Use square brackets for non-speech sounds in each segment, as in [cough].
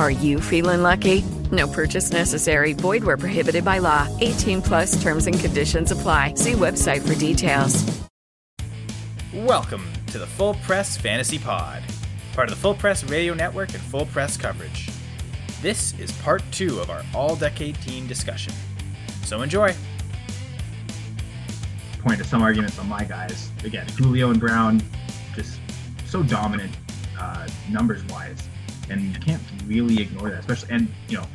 Are you feeling lucky? No purchase necessary. Void where prohibited by law. 18 plus terms and conditions apply. See website for details. Welcome to the Full Press Fantasy Pod, part of the Full Press Radio Network and Full Press coverage. This is part two of our all decade team discussion. So enjoy. Point to some arguments on my guys. Again, Julio and Brown, just so dominant uh, numbers wise and you can't really ignore that, especially and you know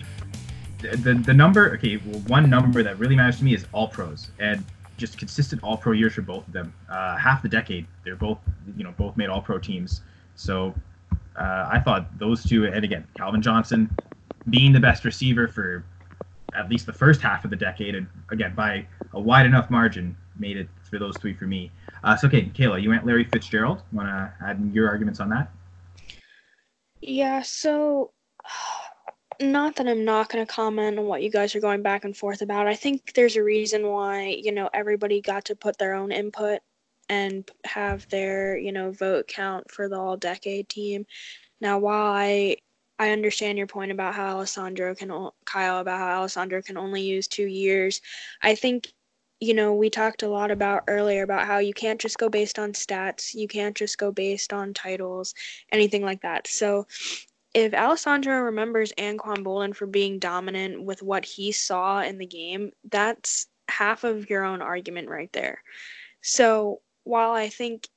the, the number, okay, well, one number that really matters to me is all pros and just consistent all pro years for both of them. Uh, half the decade, they're both, you know, both made all pro teams. So uh, I thought those two, and again, Calvin Johnson being the best receiver for at least the first half of the decade, and again, by a wide enough margin, made it for those three for me. Uh, so, okay, Kayla, you went Larry Fitzgerald. Want to add your arguments on that? Yeah, so [sighs] not that I'm not going to comment on what you guys are going back and forth about. I think there's a reason why, you know, everybody got to put their own input and have their, you know, vote count for the all decade team. Now, while I I understand your point about how Alessandro can Kyle about how Alessandro can only use 2 years. I think you know, we talked a lot about earlier about how you can't just go based on stats, you can't just go based on titles, anything like that. So, if Alessandro remembers Anquan Boldin for being dominant with what he saw in the game, that's half of your own argument right there. So while I think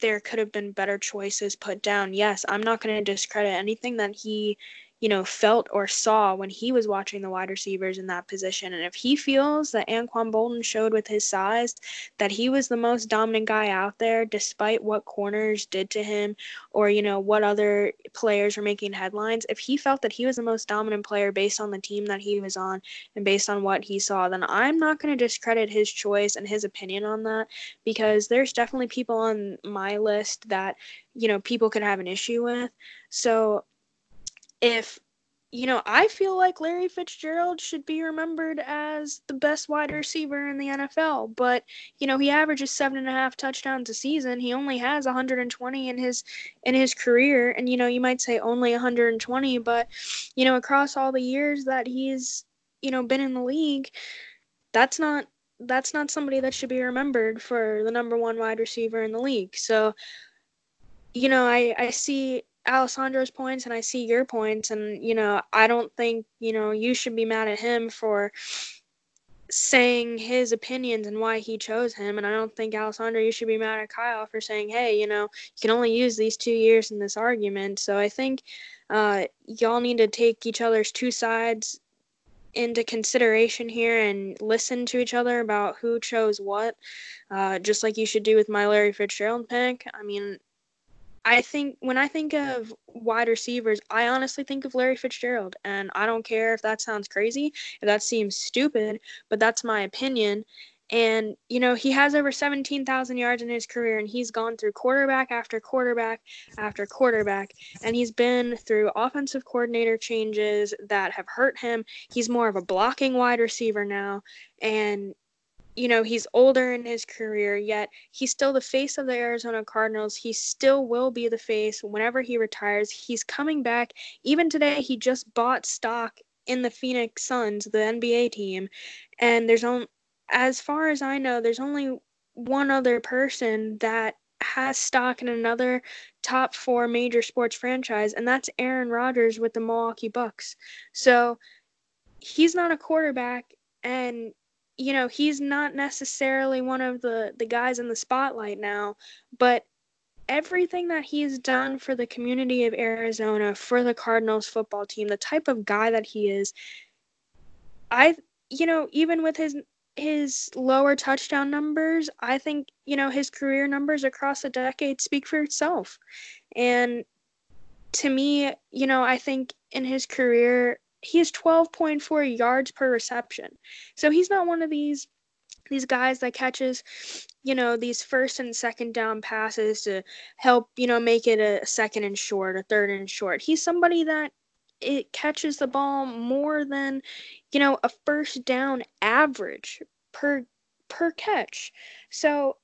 there could have been better choices put down, yes, I'm not going to discredit anything that he you know, felt or saw when he was watching the wide receivers in that position. And if he feels that Anquan Boldin showed with his size that he was the most dominant guy out there, despite what corners did to him or, you know, what other players were making headlines, if he felt that he was the most dominant player based on the team that he was on and based on what he saw, then I'm not going to discredit his choice and his opinion on that because there's definitely people on my list that, you know, people could have an issue with. So if you know, I feel like Larry Fitzgerald should be remembered as the best wide receiver in the NFL. But you know, he averages seven and a half touchdowns a season. He only has 120 in his in his career, and you know, you might say only 120, but you know, across all the years that he's you know been in the league, that's not that's not somebody that should be remembered for the number one wide receiver in the league. So, you know, I I see Alessandro's points and I see your points and you know I don't think you know you should be mad at him for saying his opinions and why he chose him. And I don't think Alessandro you should be mad at Kyle for saying hey you know you can only use these 2 years in this argument. So I think uh, y'all need to take each other's two sides into consideration here and listen to each other about who chose what, uh, just like you should do with my Larry Fitzgerald pick. I mean, I think when I think of wide receivers, I honestly think of Larry Fitzgerald. And I don't care if that sounds crazy, if that seems stupid, but that's my opinion. And, you know, he has over 17,000 yards in his career, and he's gone through quarterback after quarterback after quarterback. And he's been through offensive coordinator changes that have hurt him. He's more of a blocking wide receiver now. And, you know, he's older in his career, yet he's still the face of the Arizona Cardinals. He still will be the face whenever he retires. He's coming back. Even today, he just bought stock in the Phoenix Suns, the NBA team, and there's only as far as I know, there's only one other person that has stock in another top four major sports franchise, and that's Aaron Rodgers with the Milwaukee Bucks. So he's not a quarterback, and you know he's not necessarily one of the the guys in the spotlight now, but everything that he's done for the community of Arizona, for the Cardinals football team, the type of guy that he is, I you know even with his his lower touchdown numbers, I think, you know, his career numbers across a decade speak for itself. And to me, you know, I think in his career, he has 12.4 yards per reception. So he's not one of these these guys that catches, you know, these first and second down passes to help, you know, make it a second and short, a third and short. He's somebody that it catches the ball more than you know a first down average per per catch so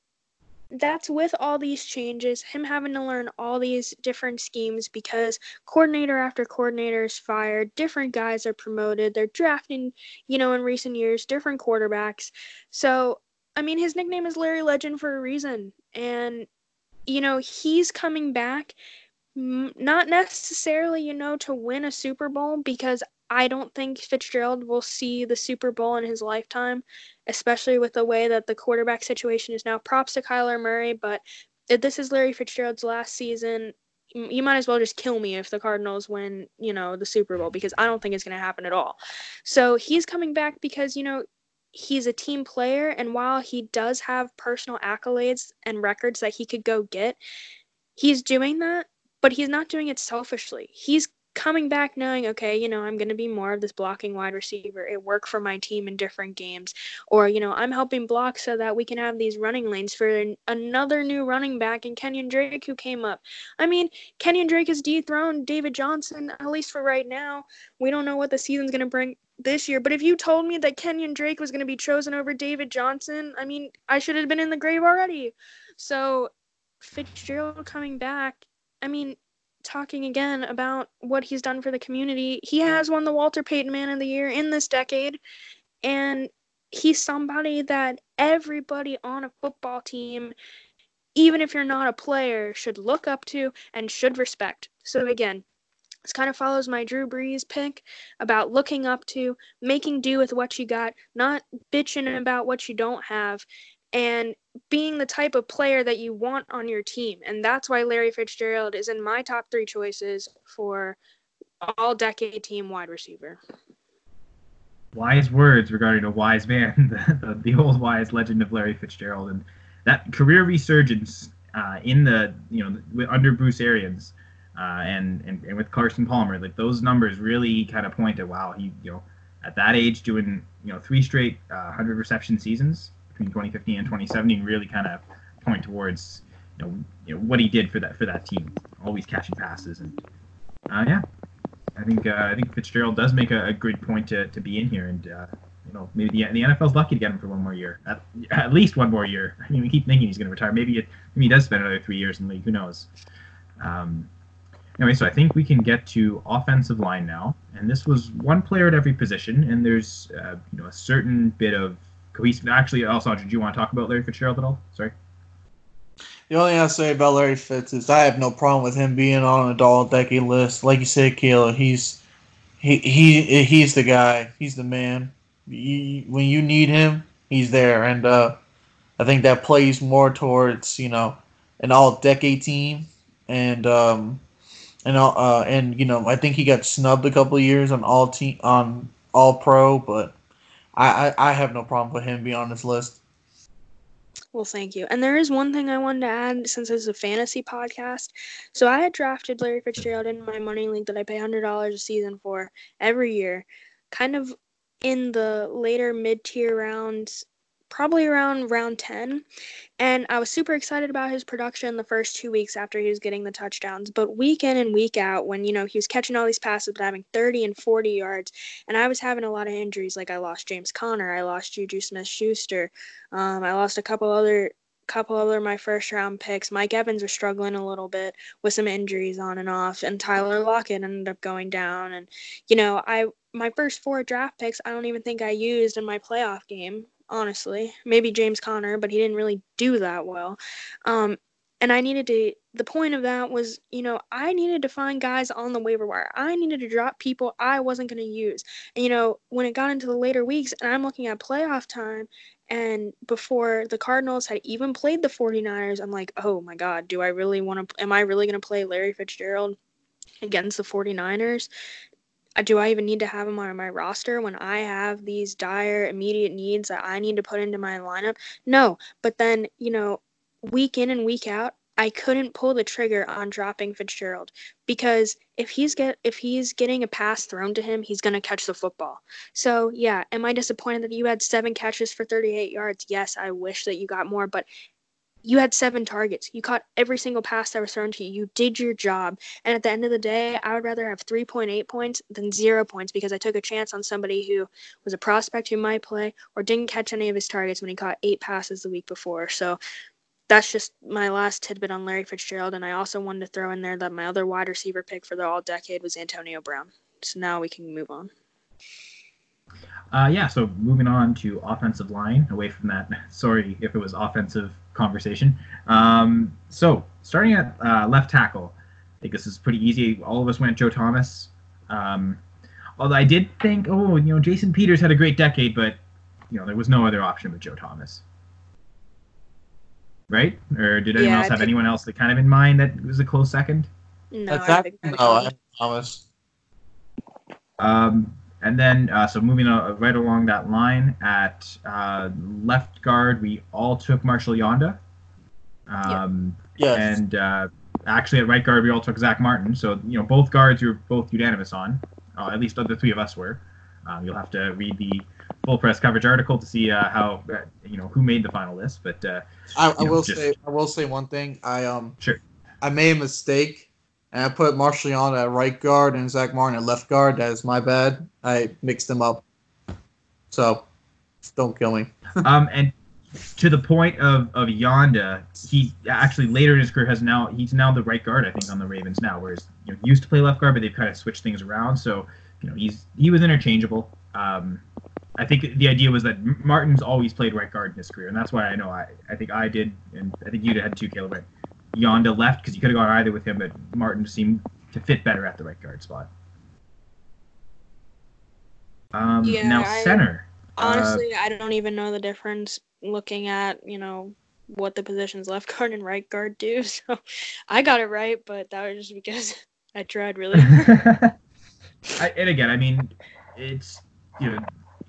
that's with all these changes him having to learn all these different schemes because coordinator after coordinator is fired different guys are promoted they're drafting you know in recent years different quarterbacks. So i mean his nickname is larry legend for a reason. And you know he's coming back not necessarily, you know, to win a Super Bowl because I don't think Fitzgerald will see the Super Bowl in his lifetime, especially with the way that the quarterback situation is now. Props to Kyler Murray, but if this is Larry Fitzgerald's last season, you might as well just kill me if the Cardinals win, you know, the Super Bowl because I don't think it's going to happen at all. So he's coming back because, you know, he's a team player and while he does have personal accolades and records that he could go get, he's doing that but he's not doing it selfishly. He's coming back knowing, okay, you know, I'm going to be more of this blocking wide receiver. It worked for my team in different games. Or, you know, I'm helping block so that we can have these running lanes for another new running back in Kenyon Drake who came up. I mean, Kenyon Drake has dethroned David Johnson, at least for right now. We don't know what the season's going to bring this year. But if you told me that Kenyon Drake was going to be chosen over David Johnson, I mean, I should have been in the grave already. So Fitzgerald coming back I mean, talking again about what he's done for the community, he has won the Walter Payton Man of the Year in this decade, and he's somebody that everybody on a football team, even if you're not a player, should look up to and should respect. So again, this kind of follows my Drew Brees pick about looking up to, making do with what you got, not bitching about what you don't have, and being the type of player that you want on your team. And that's why Larry Fitzgerald is in my top three choices for all decade team wide receiver. Wise words regarding a wise man, [laughs] the, the, the old wise legend of Larry Fitzgerald. And that career resurgence uh, in the, you know, under Bruce Arians uh, and, and, and with Carson Palmer, like those numbers really kind of point to, wow, he, you know, at that age doing, you know, three straight uh, 100 reception seasons between 2015 and 2017 really kind of point towards you know, you know what he did for that for that team, always catching passes and uh, yeah, I think uh, I think Fitzgerald does make a, a, good point to, to be in here and uh, you know maybe the, the NFL's lucky to get him for one more year at, at least one more year. [laughs] I mean we keep thinking he's going to retire. Maybe it, maybe he does spend another three years in the league. Who knows? Um, anyway, so I think we can get to offensive line now, and this was one player at every position, and there's uh, you know a certain bit of cohesive. Actually, also, did you want to talk about Larry Fitzgerald at all? Sorry. The only thing I say about Larry Fitz is I have no problem with him being on a all decade list. Like you said, Kayla, he's he he he's the guy. He's the man. He, when you need him, he's there, and uh, I think that plays more towards you know an all decade team, and um, and uh, and you know I think he got snubbed a couple years on all team on All Pro, but I, I I have no problem with him being on this list. Well, thank you. And there is one thing I wanted to add since this is a fantasy podcast. So I had drafted Larry Fitzgerald in my money league that I pay hundred dollars a season for every year, kind of in the later mid tier rounds probably around round 10. And I was super excited about his production the first two weeks after he was getting the touchdowns. But week in and week out, when, you know, he was catching all these passes but having 30 and 40 yards, and I was having a lot of injuries. Like I lost James Conner, I lost Juju Smith Schuster, um, I lost a couple other couple other my first round picks. Mike Evans was struggling a little bit with some injuries on and off, and Tyler Lockett ended up going down. And you know, I my first four draft picks, I don't even think I used in my playoff game honestly. Maybe James Conner, but he didn't really do that well. Um, and I needed to, the point of that was, you know, I needed to find guys on the waiver wire. I needed to drop people I wasn't going to use. And, you know, when it got into the later weeks and I'm looking at playoff time and before the Cardinals had even played the 49ers, I'm like, oh my God, do I really want to, am I really going to play Larry Fitzgerald? against the 49ers uh, Uh, do I even need to have him on my roster when I have these dire immediate needs that I need to put into my lineup? No, but then, you know, week in and week out, I couldn't pull the trigger on dropping Fitzgerald because if he's get if he's getting a pass thrown to him, he's gonna catch the football. So yeah, am I disappointed that you had seven catches for 38 yards? Yes, I wish that you got more, but you had seven targets. You caught every single pass that was thrown to you. You did your job. And at the end of the day, I would rather have 3.8 points than zero points because I took a chance on somebody who was a prospect who might play or didn't catch any of his targets when he caught eight passes the week before. So that's just my last tidbit on Larry Fitzgerald. And I also wanted to throw in there that my other wide receiver pick for the all decade was Antonio Brown. So now we can move on. Uh, yeah, so moving on to offensive line, away from that, [laughs] sorry if it was offensive conversation. Um, so starting at uh, left tackle, I think this is pretty easy. All of us went Joe Thomas. Um, although I did think, oh, you know, Jason Peters had a great decade, but you know, there was no other option but Joe Thomas. Right? Or did anyone Yeah, else have think- anyone else that kind of in mind that was a close second? No, That's I that, think no, I Thomas. Um, and then, uh, so moving uh, right along that line, at uh, left guard, we all took Marshall Yanda. Um, Yes. And uh, actually, at right guard, we all took Zach Martin. So, you know, both guards you're both unanimous on. Uh, at least the three of us were. Um, you'll have to read the full press coverage article to see uh, how, uh, you know, who made the final list. But uh, I, I know, will just- say I will say one thing. I um Sure. I made a mistake and I put Marshall on at right guard and Zach Martin at left guard. That is my bad. I mixed them up. So don't kill me. [laughs] um, and to the point of of Yanda, he actually later in his career has now he's now the right guard I think on the Ravens now, whereas you know he used to play left guard, but they've kind of switched things around. So you know he's he was interchangeable. Um, I think the idea was that Martin's always played right guard in his career, and that's why I know I I think I did, and I think you had two Caleb. But Yanda left because you could have gone either with him, but Martin seemed to fit better at the right guard spot. Um, Yeah, now I- center. Uh, Honestly, I don't even know the difference looking at, you know, what the positions left guard and right guard do. [laughs] So I got it right, but that was just because [laughs] I tried really [laughs] hard. I, and again, I mean, it's you know,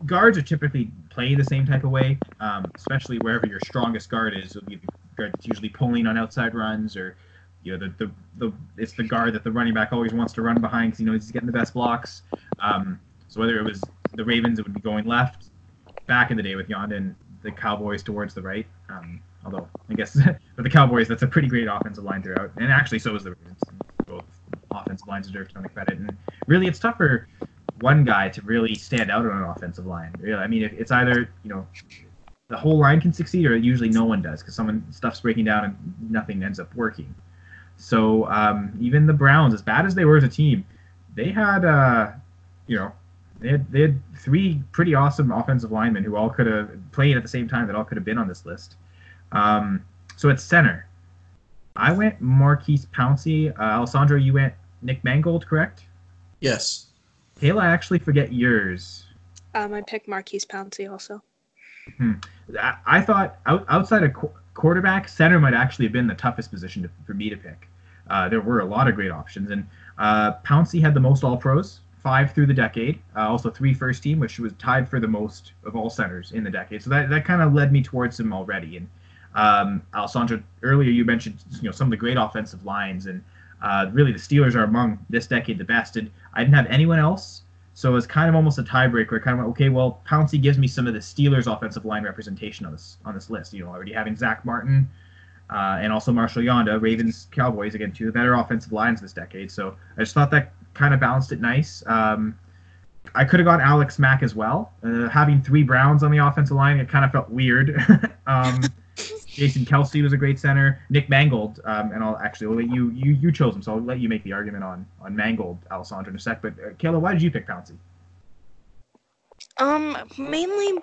guards are typically play the same type of way, um, especially wherever your strongest guard is. It'll be that's usually pulling on outside runs, or you know, the the, the it's the guard that the running back always wants to run behind because you know he's getting the best blocks. Um, so whether it was the Ravens, it would be going left. Back in the day with Yanda and the Cowboys towards the right. Um, although I guess [laughs] for the Cowboys, that's a pretty great offensive line throughout, and actually so is the Ravens. Both offensive lines deserve a ton of credit, and really it's tough for one guy to really stand out on an offensive line. Really, I mean, it's either you know the whole line can succeed, or usually no one does because someone stuff's breaking down and nothing ends up working. So um, even the Browns, as bad as they were as a team, they had uh, you know they had they had three pretty awesome offensive linemen who all could have played at the same time that all could have been on this list. Um, so at center, I went Maurkice Pouncey. Uh, Alessandro, you went Nick Mangold, correct? Yes. Kayla, I actually forget yours. um, I picked Maurkice Pouncey also. I, I thought out, outside of qu- quarterback, center might actually have been the toughest position to, for me to pick. Uh, there were a lot of great options, and uh, Pouncey had the most All Pros five through the decade, uh, also three first team, which was tied for the most of all centers in the decade. So that, that kind of led me towards him already. And um, Alessandro, earlier you mentioned you know some of the great offensive lines, and uh, really the Steelers are among this decade the best. And I didn't have anyone else, so it was kind of almost a tiebreaker. Kind of went, okay, well Pouncey gives me some of the Steelers offensive line representation on this on this list. You know, already having Zach Martin. Uh, and also Marshall Yanda, Ravens, Cowboys, again, two of the better offensive lines this decade. So I just thought that kind of balanced it nice. Um, I could have gone Alex Mack as well. Uh, having three Browns on the offensive line, it kind of felt weird. [laughs] um, Jason Kelce was a great center. Nick Mangold, um, and I'll actually I'll let you, you you chose him, so I'll let you make the argument on on Mangold, Alessandro, in a sec. But uh, Kayla, why did you pick Pouncey? Um, mainly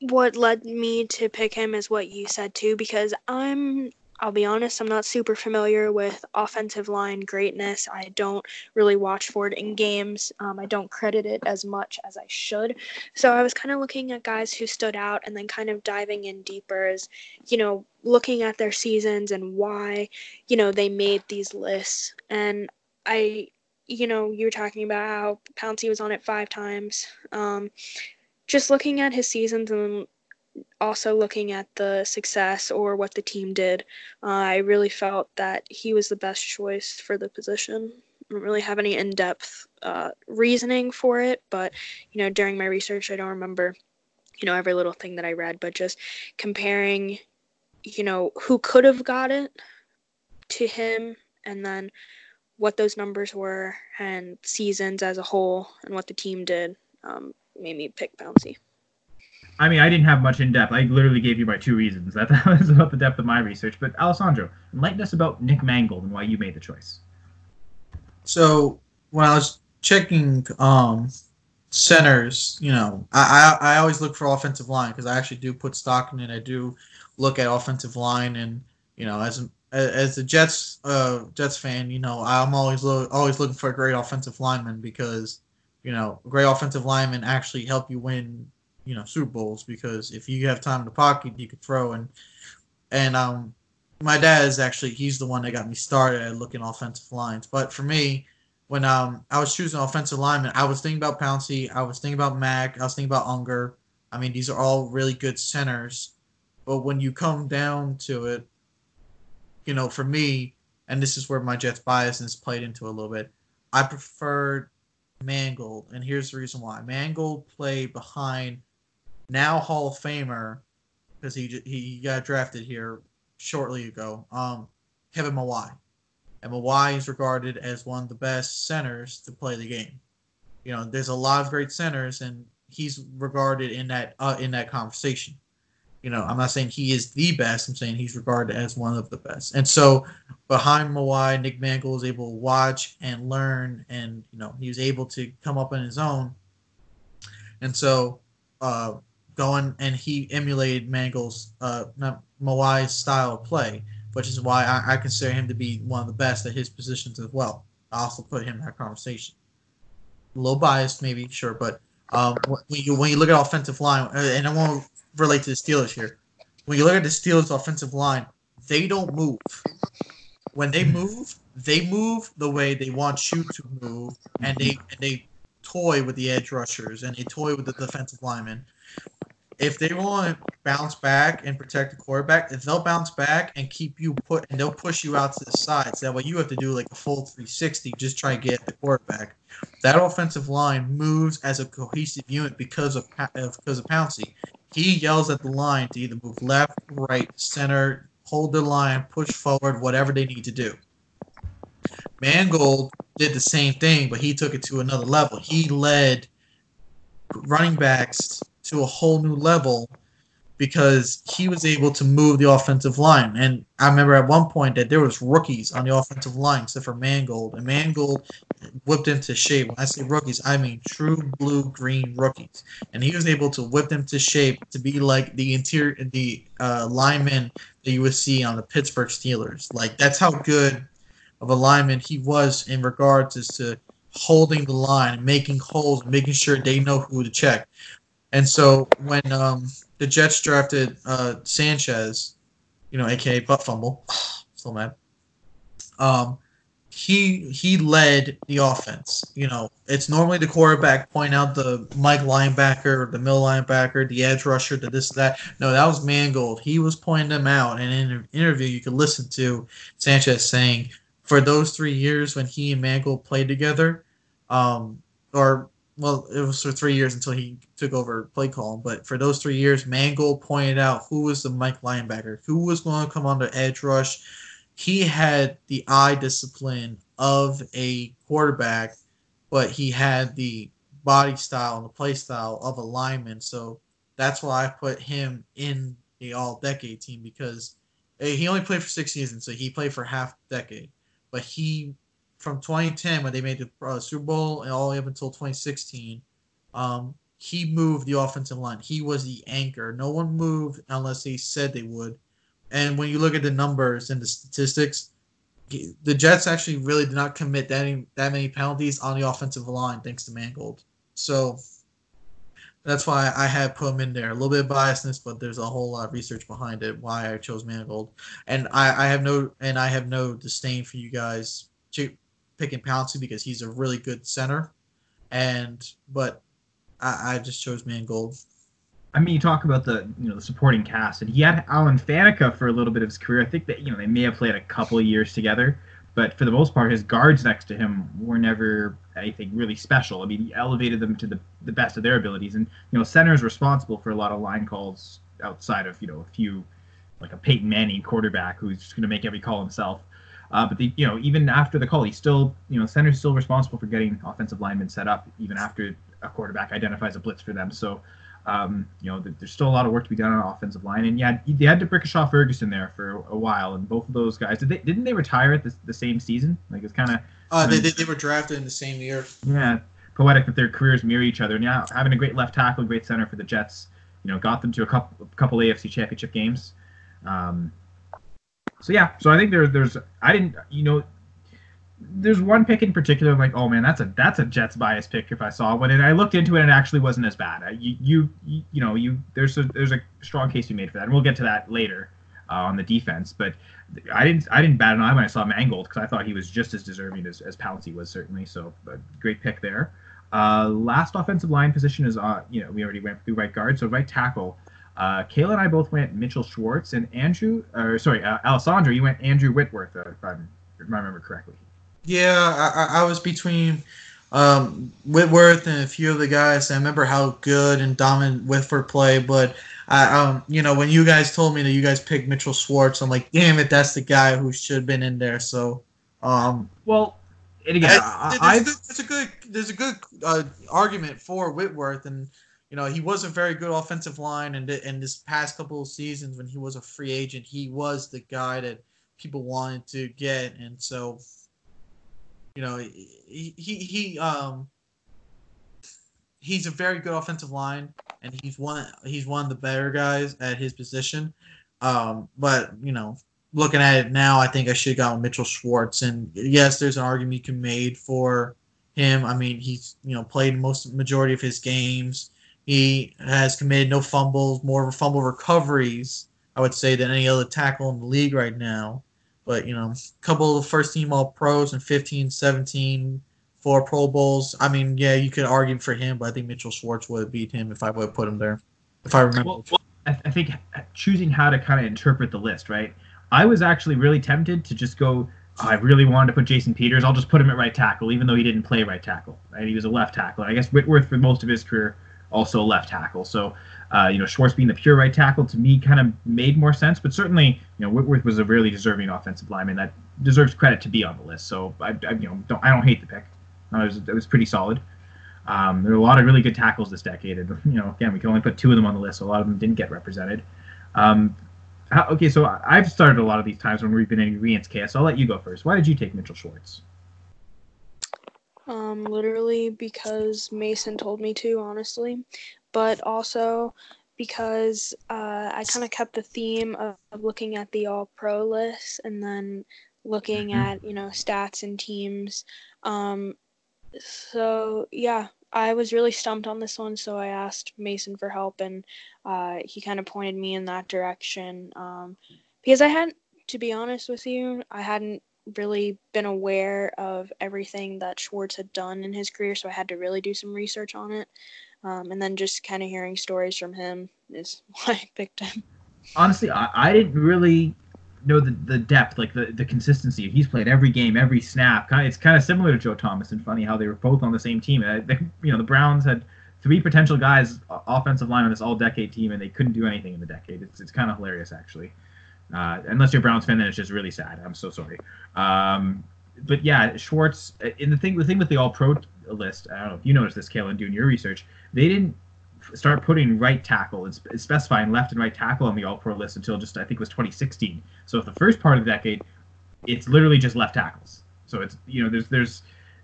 what led me to pick him is what you said too, because I'm I'll be honest, I'm not super familiar with offensive line greatness. I don't really watch for it in games. Um, I don't credit it as much as I should. So I was kind of looking at guys who stood out and then kind of diving in deeper as, you know, looking at their seasons and why, you know, they made these lists. And I, you know, you were talking about how Pouncey was on it five times. Um, just looking at his seasons and also looking at the success or what the team did, uh, I really felt that he was the best choice for the position. I don't really have any in depth uh, reasoning for it, but you know, during my research, I don't remember, you know, every little thing that I read, but just comparing, you know, who could have got it to him and then what those numbers were and seasons as a whole and what the team did um, made me pick Pouncey. I mean, I didn't have much in depth. I literally gave you my two reasons. [laughs] That, was about the depth of my research. But Alessandro, enlighten us about Nick Mangold and why you made the choice. So when I was checking um, centers, you know, I, I, I always look for offensive line because I actually do put stock in it. I do look at offensive line, and you know, as as a Jets uh, Jets fan, you know, I'm always lo- always looking for a great offensive lineman because you know, great offensive linemen actually help you win you know Super Bowls because if you have time in the pocket, you could throw and and um my dad is actually he's the one that got me started at looking offensive lines. But for me, when um I was choosing offensive lineman, I was thinking about Pouncey, I was thinking about Mack, I was thinking about Unger. I mean, these are all really good centers. But when you come down to it, you know, for me, and this is where my Jets biasness played into a little bit, I preferred Mangold, and here's the reason why. Mangold played behind now Hall of Famer because he he got drafted here shortly ago. Um, Kevin Mawae, and Mawae is regarded as one of the best centers to play the game. You know, there's a lot of great centers, and he's regarded in that uh, in that conversation. You know, I'm not saying he is the best. I'm saying he's regarded as one of the best. And so, behind Mawae, Nick Mangold was able to watch and learn, and you know, he was able to come up on his own. And so, uh, going and he emulated Mangold's uh Mawae's style of play, which is why I, I, consider him to be one of the best at his positions as well. I also put him in that conversation. A little biased, maybe, sure, but um, when you when you look at offensive line, uh, and I won't relate to the Steelers here. When you look at the Steelers' offensive line, they don't move. When they move, they move the way they want you to move, and they and they toy with the edge rushers and they toy with the defensive linemen if they want to bounce back and protect the quarterback, if they'll bounce back and keep you put and they'll push you out to the side, so that way you have to do like a full 360, just try to get the quarterback. That offensive line moves as a cohesive unit because of because of Pouncey. He yells at the line to either move left, right, center, hold the line, push forward, whatever they need to do. Mangold did the same thing, but he took it to another level. He led running backs to a whole new level because he was able to move the offensive line. And I remember at one point that there was rookies on the offensive line except for Mangold, and Mangold whipped into shape. When I say rookies, I mean true blue green rookies, and he was able to whip them to shape to be like the interior, the uh, lineman that you would see on the Pittsburgh Steelers. Like that's how good of a lineman he was in regards as to holding the line, making holes, making sure they know who to check. And so when um, the Jets drafted uh, Sanchez, you know, aka butt fumble, still mad. Um, he he led the offense. You know, it's normally the quarterback point out the Mike linebacker, the middle linebacker, the edge rusher, the this that. No, that was Mangold. He was pointing them out. And in an interview, you could listen to Sanchez saying, for those three years when he and Mangold played together, um, or well, it was for three years until he took over play call. But for those three years, Mangold pointed out who was the Mike linebacker, who was going to come on the edge rush he had the eye discipline of a quarterback, but he had the body style and the play style of a lineman. So that's why I put him in the all decade team because eh, he only played for six seasons, so he played for half decade. But he, from 2010 when they made the uh, Super Bowl and all the way up until 2016, um, he moved the offensive line. He was the anchor. No one moved unless they said they would. And when you look at the numbers and the statistics, the Jets actually really did not commit that many, that many penalties on the offensive line thanks to Mangold. So that's why I had put him in there. A little bit of biasness, but there's a whole lot of research behind it why I chose Mangold. And I, I have no and I have no disdain for you guys picking Pouncey because he's a really good center. And but I, I just chose Mangold. I mean, you talk about the you know the supporting cast, and he had Alan Faneca for a little bit of his career. I think that you know they may have played a couple of years together, but for the most part, his guards next to him were never anything really special. I mean, he elevated them to the, the best of their abilities, and you know, center is responsible for a lot of line calls outside of you know a few like a Peyton Manning quarterback who's just going to make every call himself. Uh, but the, you know, even after the call, he's still, you know, center's still responsible for getting offensive linemen set up, even after a quarterback identifies a blitz for them. So, um, you know, there's still a lot of work to be done on offensive line, and yeah, they had D'Brickashaw Ferguson there for a while, and both of those guys did they didn't they retire at the, the same season? Like it's kind of uh, they, they, they were drafted in the same year. Yeah, poetic that their careers mirror each other. And yeah, having a great left tackle, great center for the Jets, you know, got them to a couple a couple AFC Championship games. Um, so yeah, so I think there's there's I didn't you know there's one pick in particular, I'm like, oh man, that's a that's a Jets bias pick. If I saw one, and I looked into it, and it actually wasn't as bad. You you you, you know you there's a there's a strong case be made for that, and we'll get to that later uh, on the defense. But I didn't I didn't bat an eye when I saw Mangold because I thought he was just as deserving as as Pouncey was certainly. So great pick there. Uh, last offensive line position is uh you know we already went through right guard, so right tackle. Uh, Kayla and I both went Mitchell Schwartz and Andrew, or sorry, uh, Alessandro, you went Andrew Whitworth, uh, if, I'm, if I remember correctly. Yeah, I, I was between um, Whitworth and a few of the guys. I remember how good and dominant Whitworth played, but I, um, you know, when you guys told me that you guys picked Mitchell Schwartz, I'm like, damn it, that's the guy who should have been in there. So, um, well, and again, I, there's, there's, a good there's a good uh, argument for Whitworth, and you know, he was a very good offensive line, and in this past couple of seasons when he was a free agent, he was the guy that people wanted to get, and so you know, he he, he um he's a very good offensive line, and he's one he's one of the better guys at his position. Um, but you know, looking at it now, I think I should have gone Mitchell Schwartz. And yes, there's an argument you can made for him. I mean, he's you know played most majority of his games. He has committed no fumbles, more fumble recoveries, I would say, than any other tackle in the league right now. But, you know, a couple of first team All Pros and 15, 17, four Pro Bowls. I mean, yeah, you could argue for him, but I think Mitchell Schwartz would have beat him if I would have put him there, if I remember. Well, well, I think choosing how to kind of interpret the list, right? I was actually really tempted to just go. I really wanted to put Jason Peters. I'll just put him at right tackle, even though he didn't play right tackle. Right? He was a left tackle. I guess Whitworth for most of his career also left tackle. So uh, you know, Schwartz being the pure right tackle to me kind of made more sense, but certainly, you know, Whitworth was a really deserving offensive lineman that deserves credit to be on the list. So I, I you know, don't I don't hate the pick. it, was, it was pretty solid. Um, there were a lot of really good tackles this decade, and you know, again, we can only put two of them on the list, so a lot of them didn't get represented. Um, how, okay, so I've started a lot of these times when we've been in agreement. So I'll let you go first. Why did you take Mitchell Schwartz? Um, literally because Mason told me to, honestly but also because uh, I kind of kept the theme of, of, looking at the all pro list and then looking mm-hmm. at, you know, stats and teams. Um, so, yeah, I was really stumped on this one, so I asked Mason for help, and uh, he kind of pointed me in that direction. Um, because I hadn't, to be honest with you, I hadn't really been aware of everything that Schwartz had done in his career, so I had to really do some research on it. Um, and then just kind of hearing stories from him is [laughs] why I picked him. Honestly, I, I didn't really know the, the depth, like the, the consistency. He's played every game, every snap. It's kind of similar to Joe Thomas and funny how they were both on the same team. Uh, they, you know, the Browns had three potential guys offensive line on this all decade team, and they couldn't do anything in the decade. It's, it's kind of hilarious, actually. Uh, unless you're a Browns fan, then it's just really sad. I'm so sorry. Um, but yeah, Schwartz. In the thing, the thing with the All Pro list, I don't know if you noticed this, Kalen, doing your research. They didn't start putting right tackle and specifying left and right tackle on the All Pro list until just I think it was 2016. So the first part of the decade, it's literally just left tackles. So it's you know there's there's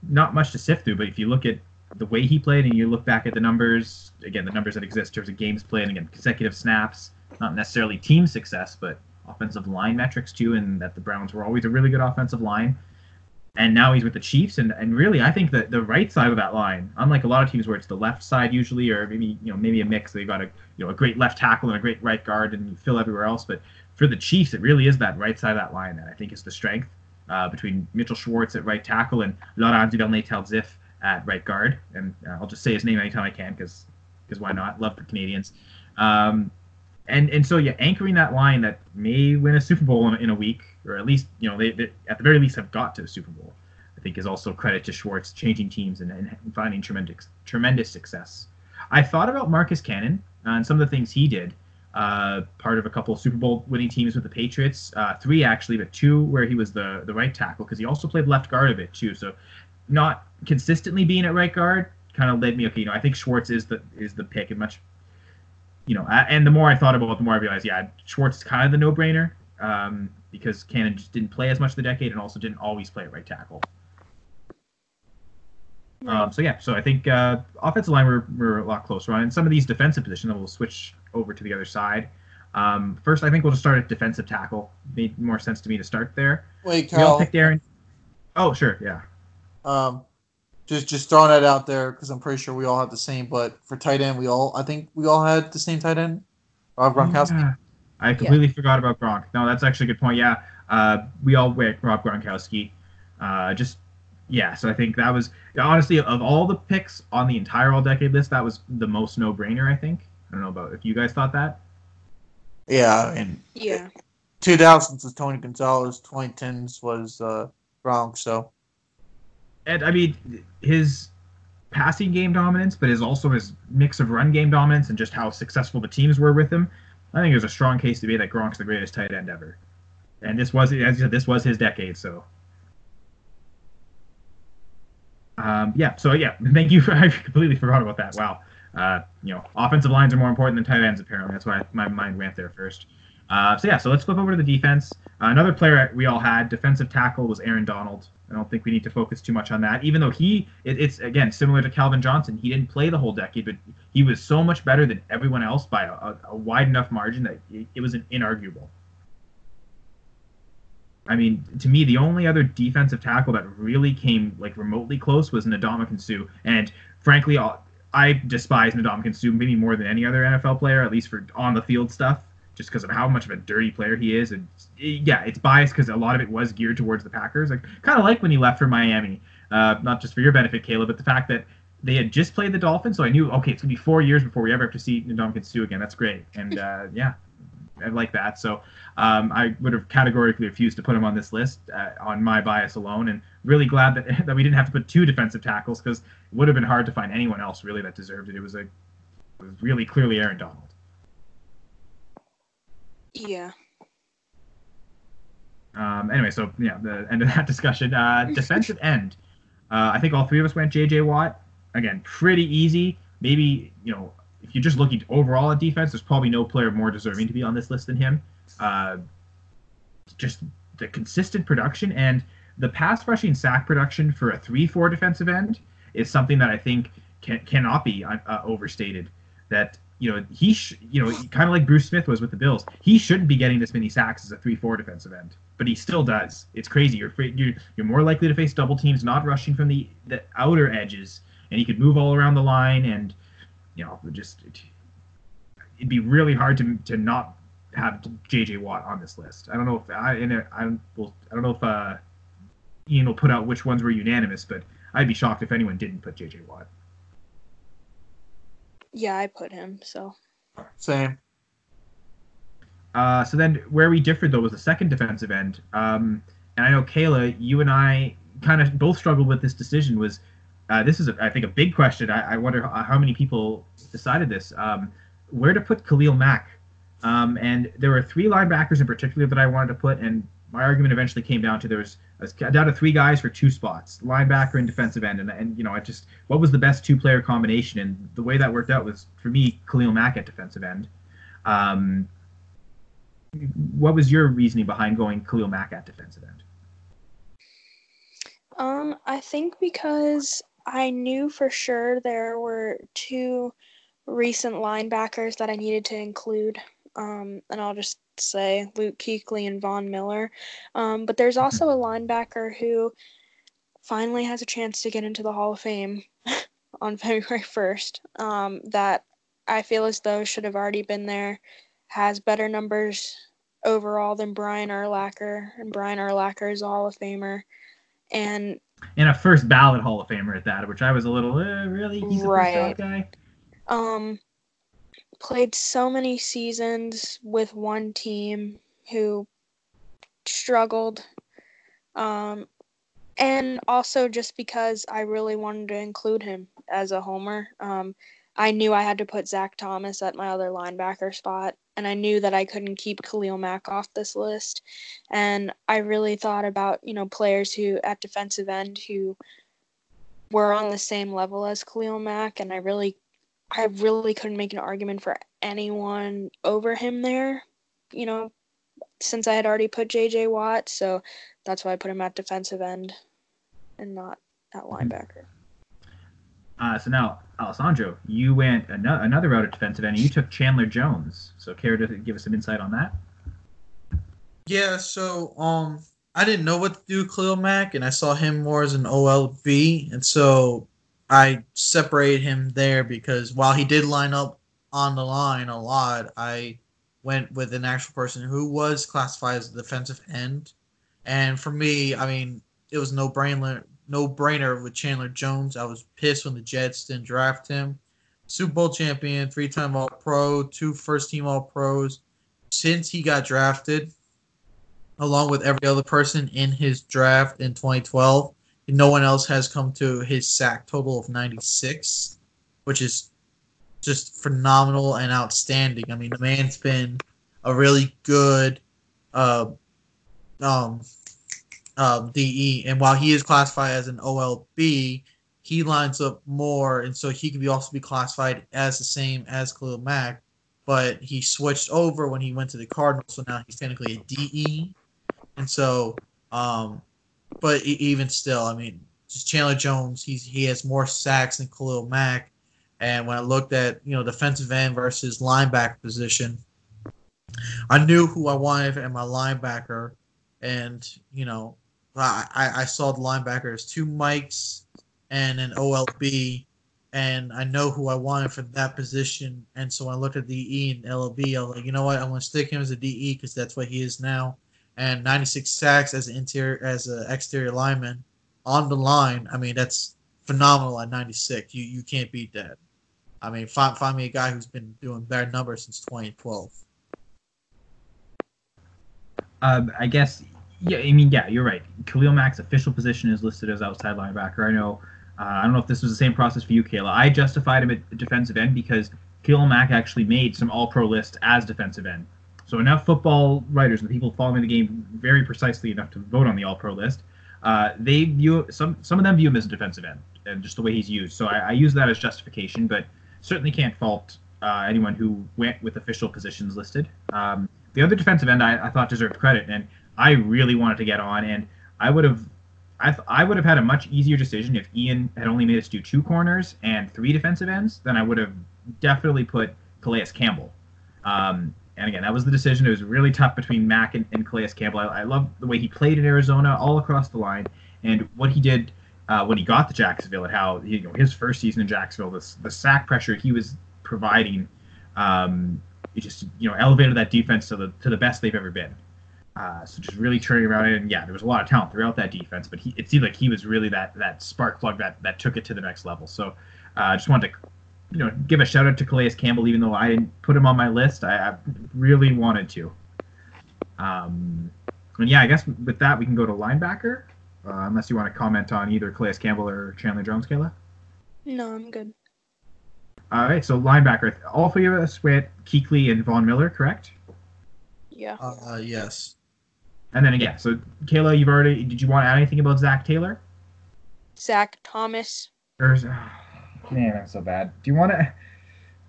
not much to sift through. But if you look at the way he played and you look back at the numbers, again the numbers that exist in terms of games played, again consecutive snaps, not necessarily team success, but offensive line metrics too, and that the Browns were always a really good offensive line and now he's with the Chiefs. And, and really, I think that the right side of that line, unlike a lot of teams where it's the left side usually, or maybe you know maybe a mix, they've got a you know a great left tackle and a great right guard, and you fill everywhere else. But for the Chiefs, it really is that right side of that line that I think is the strength uh, between Mitchell Schwartz at right tackle and Laurent Duvernay-Tardif at right guard. And uh, I'll just say his name anytime I can because because why not? Love the Canadians. Um, and and so yeah, anchoring that line that may win a Super Bowl in, in a week, or at least you know they, they, at the very least have got to a Super Bowl. I think is also credit to Schwartz changing teams and, and finding tremendous tremendous success. I thought about Marcus Cannon and some of the things he did. Uh, part of a couple Super Bowl winning teams with the Patriots, uh, three actually, but two where he was the the right tackle because he also played left guard a bit too. So not consistently being at right guard kind of led me. Okay, you know I think Schwartz is the is the pick and much you know, and the more I thought about it, the more I realized, yeah, Schwartz is kind of the no-brainer um, because Cannon just didn't play as much of the decade and also didn't always play at right tackle. Um, so yeah, so I think uh, offensive line we're, we're a lot closer on, and some of these defensive positions, we'll switch over to the other side. Um, first, I think we'll just start at defensive tackle. Made more sense to me to start there. Wait, We all Kyle. picked Aaron. Oh, sure, yeah. Um, just just throwing that out there because I'm pretty sure we all have the same. But for tight end, we all I think we all had the same tight end. Rob Gronkowski. Yeah. I completely forgot about Gronk. No, that's actually a good point. Yeah, uh, we all went Rob Gronkowski. Uh, just yeah, so I think that was honestly of all the picks on the entire all decade list, that was the most no brainer. I think. I don't know about if you guys thought that. Yeah, I mean, Yeah. 2000s was Tony Gonzalez, 2010s was uh, Gronk. So And I mean, his passing game dominance, but his also his mix of run game dominance and just how successful the teams were with him. I think there's a strong case to be that Gronk's the greatest tight end ever. And this was, as you said, this was his decade. So, um, yeah. So yeah, [laughs] thank you. For, [laughs] I completely forgot about that. Wow. Uh, you know, offensive lines are more important than tight ends. Apparently, that's why my mind went there first. Uh, so yeah, so let's flip over to the defense. Uh, another player we all had, defensive tackle, was Aaron Donald. I don't think we need to focus too much on that, even though he, it, it's again similar to Calvin Johnson. He didn't play the whole decade, but he was so much better than everyone else by a, a, wide enough margin that it, it was an inarguable. I mean, to me, the only other defensive tackle that really came like remotely close was Ndamukong Suh, and frankly, I'll, I despise Ndamukong Suh maybe more than any other NFL player, at least for on the field stuff, just because of how much of a dirty player he is. And yeah, it's biased because a lot of it was geared towards the Packers. Like kind of like when he left for Miami, uh, not just for your benefit, Caleb, but the fact that they had just played the Dolphins, so I knew okay, it's gonna be four years before we ever have to see Ndamukong Suh again. That's great, and [laughs] uh, yeah, I like that. So um, I would have categorically refused to put him on this list uh, on my bias alone, and really glad that [laughs] that we didn't have to put two defensive tackles because it would have been hard to find anyone else really that deserved it. It was a it was really clearly Aaron Donald. Yeah. Um, anyway, so yeah, the end of that [laughs] discussion. Uh, [laughs] defensive end. Uh, I think all three of us went J.J. Watt. Again, pretty easy. Maybe you know if you're just looking overall at defense, there's probably no player more deserving to be on this list than him. Uh, just the consistent production and the pass rushing sack production for a three-four defensive end is something that I think can, cannot be uh, overstated. That you know he sh- you know kind of like Bruce Smith was with the Bills. He shouldn't be getting this many sacks as a three-four defensive end, but he still does. It's crazy. You're you're you're more likely to face double teams not rushing from the the outer edges, and he could move all around the line and you know just it'd be really hard to to not have JJ Watt on this list. I don't know if I in a, I will I don't know if uh Ian will put out which ones were unanimous, but I'd be shocked if anyone didn't put J.J. Watt. Yeah, I put him. So Same. Uh, so then, where we differed though was the second defensive end. Um, and I know Kayla, you and I kind of both struggled with this decision. Was uh, this is a, I think a big question. I, I wonder how, how many people decided this. Um, where to put Khalil Mack? Um, and there were three linebackers in particular that I wanted to put, and my argument eventually came down to there was was down to three guys for two spots, linebacker and defensive end, and and you know I just what was the best two player combination, and the way that worked out was for me Khalil Mack at defensive end. Um, what was your reasoning behind going Khalil Mack at defensive end? Um, I think because I knew for sure there were two recent linebackers that I needed to include. Um, and I'll just say Luke Kuechly and Von Miller. Um, but there's also a linebacker who finally has a chance to get into the Hall of Fame [laughs] on February 1st um, that I feel as though should have already been there, has better numbers overall than Brian Urlacher, and Brian Urlacher is a Hall of Famer. And And a first ballot Hall of Famer at that, which I was a little uh, really he's a Right. guy. um played so many seasons with one team who struggled um and also just because I really wanted to include him as a homer. Um I knew I had to put Zach Thomas at my other linebacker spot and I knew that I couldn't keep Khalil Mack off this list. And I really thought about you know players who at defensive end who were on the same level as Khalil Mack and I really I really couldn't make an argument for anyone over him there, you know, since I had already put JJ Watt. So that's why I put him at defensive end and not at linebacker. Uh, so now, Alessandro, you went ano- another route at defensive end, and you took Chandler Jones. So care to give us some insight on that? Yeah, so um, I didn't know what to do with Khalil Mack, and I saw him more as an OLB, and so I separated him there because while he did line up on the line a lot, I went with an actual person who was classified as a defensive end, and for me, I mean, it was no brainer, no brainer with Chandler Jones. I was pissed when the Jets didn't draft him. Super Bowl champion, three-time All-Pro, two first-team All-Pros. Since he got drafted, along with every other person in his draft in 2012. No one else has come to his sack total of 96, which is just phenomenal and outstanding. I mean, the man's been a really good uh, um, um, DE, and while he is classified as an OLB, he lines up more, and so he could be also be classified as the same as Khalil Mack. But he switched over when he went to the Cardinals, so now he's technically a DE. And so, um, but e- even still, I mean, just Chandler Jones, he's he has more sacks than Khalil Mack. And when I looked at you know defensive end versus linebacker position, I knew who I wanted in my linebacker, and you know, I I I saw the linebacker as two mics and an OLB, and I know who I wanted for that position. And so when I looked at DE and LLB, I was like, you know what, I'm gonna stick him as a DE because that's what he is now and 96 sacks as an interior as an exterior lineman on the line. I mean, that's phenomenal at 96. You you can't beat that. I mean, find find me a guy who's been doing better numbers since 2012. Um, I guess, yeah, I mean, yeah, you're right. Khalil Mack's official position is listed as outside linebacker. I know. Uh, I don't know if this was the same process for you, Kayla. I justified him at defensive end because Khalil Mack actually made some All-Pro lists as defensive end. So enough football writers and people following the game very precisely enough to vote on the All-Pro list. Uh, they view some some of them view him as a defensive end and just the way he's used. So I, I use that as justification, but certainly can't fault uh, anyone who went with official positions listed. Um, the other defensive end I, I thought deserved credit, and I really wanted to get on, and I would have. I, th- I would have had a much easier decision if Ian had only made us do two corners and three defensive ends. Then I would have definitely put Calais Campbell. Um, and again, that was the decision. It was really tough between Mack and, and Calais Campbell. I, I love the way he played in Arizona, all across the line, and what he did uh, when he got to Jacksonville, and how you know his first season in Jacksonville, the, the sack pressure he was providing, um, it just you know elevated that defense to the to the best they've ever been. Uh, so just really turning around and yeah, there was a lot of talent throughout that defense, but he, it seemed like he was really that that spark plug that that took it to the next level. So I uh, just wanted to, you know, give a shout out to Calais Campbell, even though I didn't put him on my list. I, I really wanted to. Um, and yeah, I guess with that we can go to linebacker, uh, unless you want to comment on either Calais Campbell or Chandler Jones, Kayla. No, I'm good. All right, so linebacker, all three of us went Kuechly and Von Miller, correct? Yeah. Uh, yes. And then again, so Kayla, you've already. Did you want to add anything about Zach Taylor? Zach Thomas. Or, man, I'm so bad. Do you want to?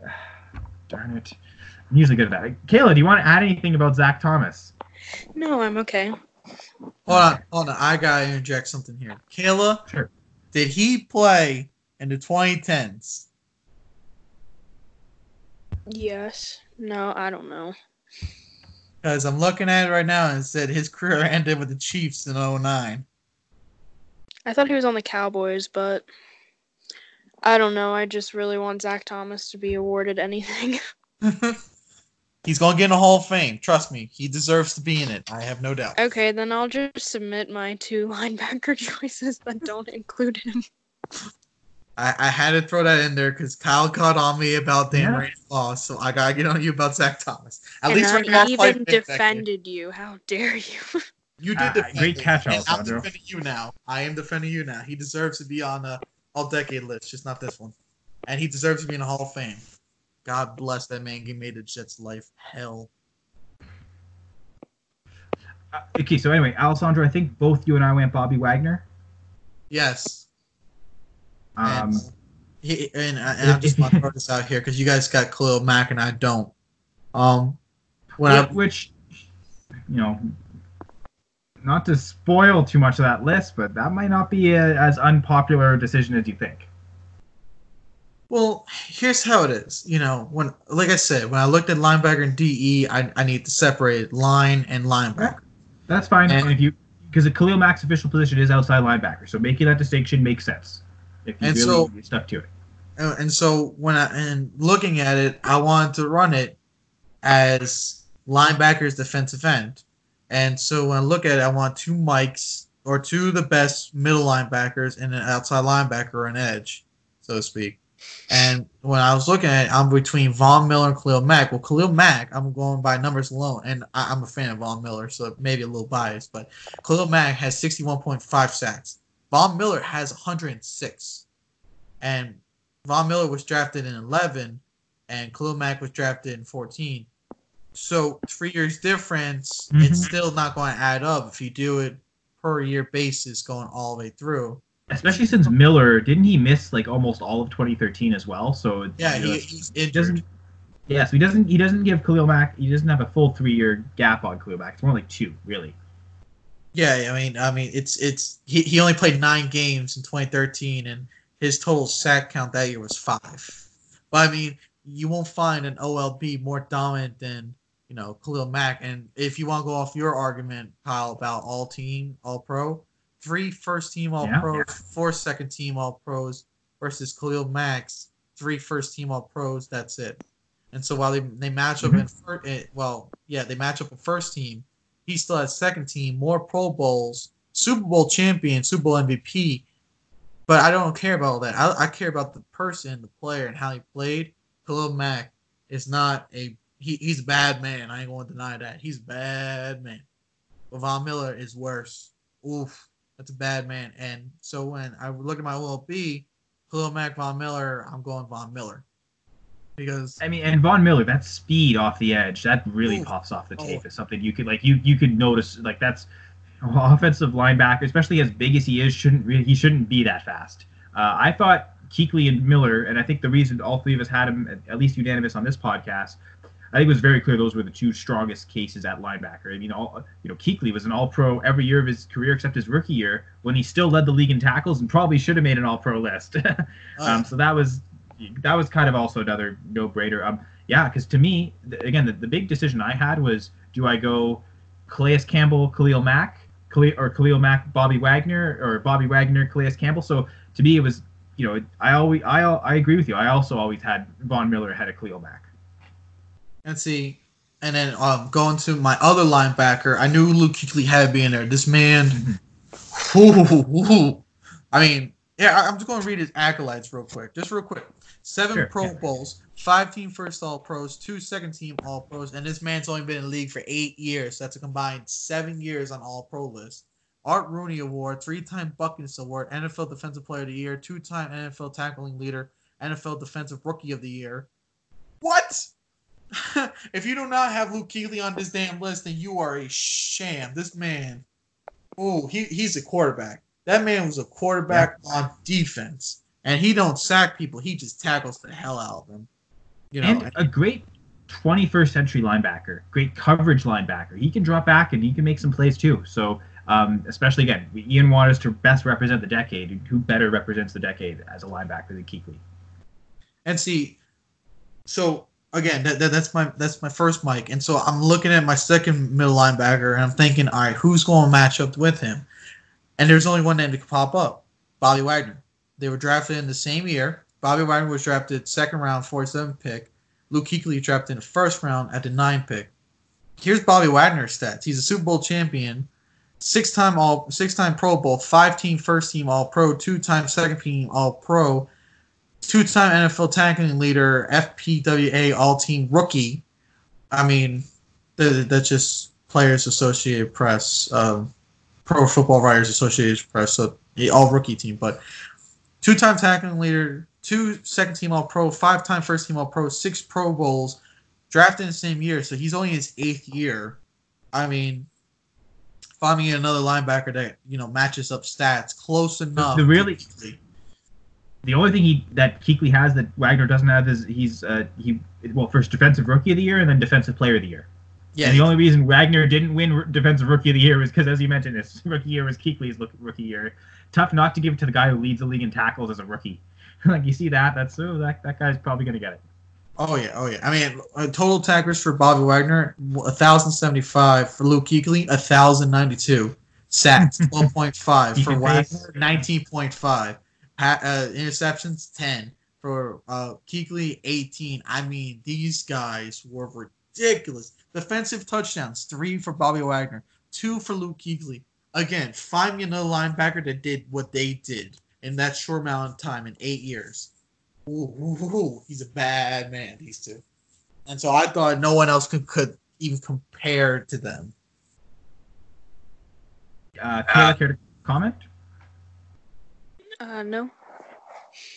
[sighs] Darn it. I'm usually good at that. Kayla, do you want to add anything about Zach Thomas? No, I'm okay. Hold on, hold on. I gotta interject something here. Kayla, sure. Did he play in the 2010s? Yes. No, I don't know. Because I'm looking at it right now and it said his career [laughs] ended with the Chiefs in 09. I thought he was on the Cowboys, but I don't know. I just really want Zach Thomas to be awarded anything. [laughs] [laughs] He's going to get in the Hall of Fame. Trust me. He deserves to be in it. I have no doubt. Okay, then I'll just submit my two [laughs] linebacker choices that don't include him. I, I had to throw that in there because Kyle caught on me about Dan Yeah. Rainey's loss, so I gotta get on you about Zach Thomas. At and least I right now, even fight Nick that game. defended you. How dare you? You did Ah, defend great him, catch, and I'm defending you now. I am defending you now. He deserves to be on the all decade list, just not this one. And he deserves to be in the Hall of Fame. God bless that man. He made the Jets' life hell. Uh, okay, so anyway, Alessandro, I think both you and I went Bobby Wagner. Yes. Um, and, he, and, I- and I'm just gonna throw this out here because you guys got Khalil Mack and I don't. Um, when I which, you know, not to spoil too much of that list, but that might not be a, as unpopular a decision as you think. Well, here's how it is. You know, when like I said, when I looked at linebacker and DE, I, I need to separate line and linebacker. That's fine. And- And if you, because Khalil Mack's official position is outside linebacker, so making that distinction makes sense. If you And really so- stuck to it. And, and so when I and looking at it, I wanted to run it as linebackers defensive end. And so when I look at it, I want two mics or two of the best middle linebackers and an outside linebacker or an edge, so to speak. And when I was looking at it, I'm between Von Miller and Khalil Mack. Well, Khalil Mack, I'm going by numbers alone, and I, I'm a fan of Von Miller, so maybe a little biased, but Khalil Mack has 61.5 sacks. Von Miller has 106. And Von Miller was drafted in 11, and Khalil Mack was drafted in 14. So three years difference, Mhm. it's still not going to add up if you do it per year basis going all the way through. Especially since Miller didn't he miss like almost all of 2013 as well? So it's, Yeah, you know, he, it doesn't. Yeah, so he doesn't. He doesn't give Khalil Mack. He doesn't have a full three-year gap on Khalil Mack. It's more like two, really. Yeah, I mean, I mean, it's it's he, he only played nine games in 2013, and his total sack count that year was five. But I mean, you won't find an OLB more dominant than you know Khalil Mack. And if you want to go off your argument, Kyle, about all team, all pro, three first team all Yeah. pros, four second team all pros versus Khalil Mack's three first team all pros. That's it. And so while they, they match up in fir- eh, well, yeah, they match up in first team. He still has second team, more Pro Bowls, Super Bowl champion, Super Bowl MVP. But I don't care about all that. I, I care about the person, the player, and how he played. Khalil Mack is not a he, he's a bad man. I ain't going to deny that. He's a bad man. But Von Miller is worse. Oof, that's a bad man. And so when I look at my OLB, Khalil Mack, Von Miller, I'm going Von Miller because I mean, and Von Miller, that speed off the edge, that really pops off the tape. Oh. Is something you could like you you could notice like that's offensive linebacker, especially as big as he is, shouldn't really he shouldn't be that fast. Uh, I thought Kuechly and Miller, and I think the reason all three of us had him at least unanimous on this podcast. I think it was very clear those were the two strongest cases at linebacker. I mean, all you know, Kuechly was an All-Pro every year of his career except his rookie year, when he still led the league in tackles and probably should have made an All-Pro list. [laughs] um, so that was that was kind of also another no-brainer. Um, yeah, because to me, th- again, the, the big decision I had was, do I go Calais Campbell, Khalil Mack, Khalil, or Khalil Mack, Bobby Wagner, or Bobby Wagner, Calais Campbell? So to me, it was, you know, I always, I, I agree with you. I also always had Von Miller ahead of Khalil Mack. And see, And then um, going to my other linebacker, I knew Luke Kuechly had to be in there. This man, [laughs] ooh, I mean, yeah, I- I'm just going to read his accolades real quick, just real quick. Seven Sure, Pro yeah. Bowls, five team first All Pros, two second team All Pros, and this man's only been in the league for eight years. So That's a combined seven years on All Pro list. Art Rooney Award, three time Butkus Award, NFL Defensive Player of the Year, two time NFL Tackling Leader, NFL Defensive Rookie of the Year. What? [laughs] if you do not have Luke Kuechly on this damn list, then you are a sham. This man, oh, he, he's a quarterback. That man was a quarterback on defense, and he don't sack people. He just tackles the hell out of them. You know, and a great 21st century linebacker, great coverage linebacker. He can drop back and he can make some plays too. So, um, especially again, Ian Waters to best represent the decade. Who better represents the decade as a linebacker than Kuechly? and see, so again, that, that, that's my that's my first mic, and so I'm looking at my second middle linebacker, and I'm thinking, all right, who's going to match up with him? And there's only one name that could pop up: Bobby Wagner. They were drafted in the same year. Bobby Wagner was drafted second round, 47th pick. Luke Kuechly drafted in the first round at the nine pick. Here's Bobby Wagner's stats. He's a Super Bowl champion, six time all six time Pro Bowl, five team first team All Pro, two time second team All Pro, two time NFL tackling leader, FPWA All Team rookie. I mean, th- that's just Players Associated Press, um, Pro Football Writers Associated Press, so all rookie team. But two time tackling leader, two second team All Pro, five time first team All Pro, six Pro Bowls, drafted in the same year. So he's only in his eighth year. I mean, finding another linebacker that you know matches up stats close enough. the really- The only thing he that Kuechly has that Wagner doesn't have is he's uh, he well first defensive rookie of the year and then defensive player of the year. yeah, And the only reason Wagner didn't win r- defensive rookie of the year was because, as you mentioned, his [laughs] rookie year was Kuechly's look- rookie year. Tough not to give it to the guy who leads the league in tackles as a rookie. [laughs] like you see that, that's oh that that guy's probably gonna get it. Oh yeah, oh yeah. I mean, uh, total tackles for Bobby Wagner, thousand seventy-five for Luke Kuechly, thousand ninety-two. Sacks, [laughs] twelve point five for Wagner, nineteen point five. Uh, interceptions, ten for uh, Kuechly, eighteen. I mean, these guys were ridiculous. Defensive touchdowns, three for Bobby Wagner, two for Luke Kuechly. Again, find me another linebacker that did what they did in that short amount of time in eight years. Ooh, ooh, ooh, he's a bad man, these two. And so I thought no one else could, could even compare to them. Uh, Kayla, care to comment? Uh, no.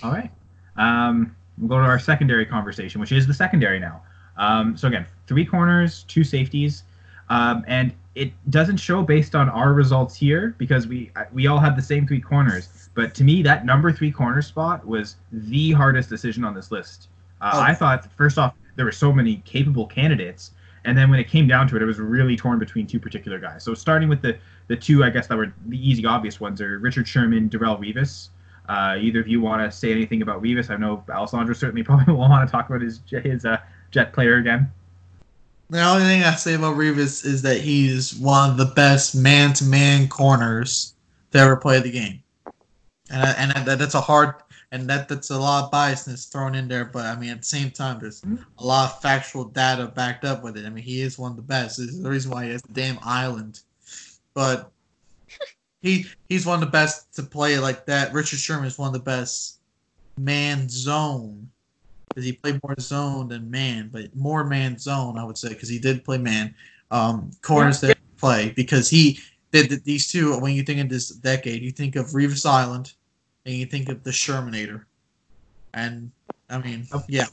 All right. Um, we'll go to our secondary conversation, which is the secondary now. Um, so again, three corners, two safeties, um, and it doesn't show based on our results here because we we all had the same three corners. But to me, that number three corner spot was the hardest decision on this list. Uh, Oh. I thought first off there were so many capable candidates, and then when it came down to it, it was really torn between two particular guys. So starting with the the two, I guess that were the easy, obvious ones are Richard Sherman, Darrelle Revis. Uh, either of you want to say anything about Revis? I know Alessandro certainly [laughs] probably will want to talk about his his uh, jet player again. The only thing I say about Revis is that he's one of the best man-to-man corners to ever play the game, and and that, that's a hard and that that's a lot of biasness thrown in there. But I mean, at the same time, there's a lot of factual data backed up with it. I mean, he is one of the best. This is the reason why he has the damn island. But he he's one of the best to play like that. Richard Sherman is one of the best man zone because he played more zone than man, but more man zone, I would say, because he did play man. Um, corners that play because he did th- these two. When you think of this decade, you think of Revis Island, and you think of the Shermanator, and I mean, yeah,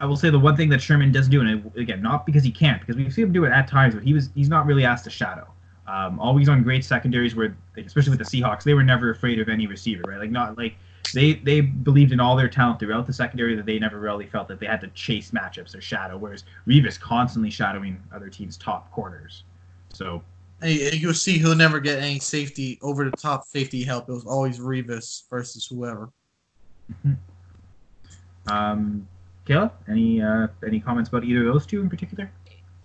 I will say the one thing that Sherman does do, and again, not because he can't, because we see him do it at times, but he was he's not really asked to shadow. Um, always on great secondaries, where especially with the Seahawks, they were never afraid of any receiver, right? Like not like they they believed in all their talent throughout the secondary that they never really felt that they had to chase matchups or shadow. Whereas Revis constantly shadowing other teams' top corners. So And you'll see he'll never get any safety over the top safety help. It was always Revis versus whoever. Um, Kayla, any uh, any comments about either of those two in particular?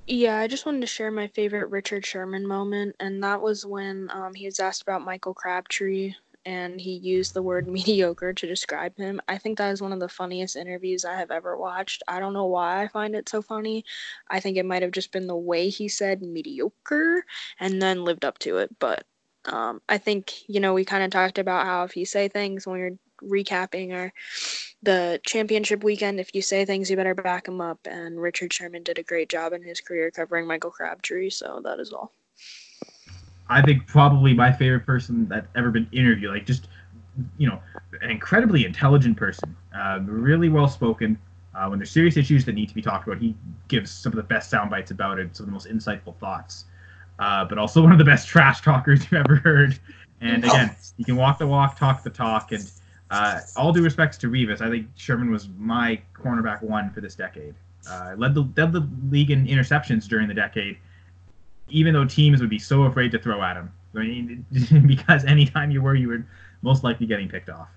Yeah, I just wanted to share my favorite Richard Sherman moment, and that was when um, he was asked about Michael Crabtree, and he used the word [laughs] mediocre to describe him. I think that is one of the funniest interviews I have ever watched. I don't know why I find it so funny. I think it might have just been the way he said mediocre and then lived up to it. But um, I think, you know, we kind of talked about how if you say things when you're recapping or the championship weekend, if you say things, you better back them up. And Richard Sherman did a great job in his career covering Michael Crabtree. So that is all. I think probably my favorite person that's ever been interviewed. Like just, you know, an incredibly intelligent person, uh, really well spoken. Uh, when there's serious issues that need to be talked about, he gives some of the best sound bites about it, some of the most insightful thoughts. Uh, but also one of the best [laughs] trash talkers you've ever heard. And again, you can walk the walk, talk the talk, and uh, all due respects to Revis, I think Sherman was my cornerback one for this decade. Uh, led the led the league in interceptions during the decade, even though teams would be so afraid to throw at him. I mean, [laughs] because anytime you were, you were most likely getting picked off.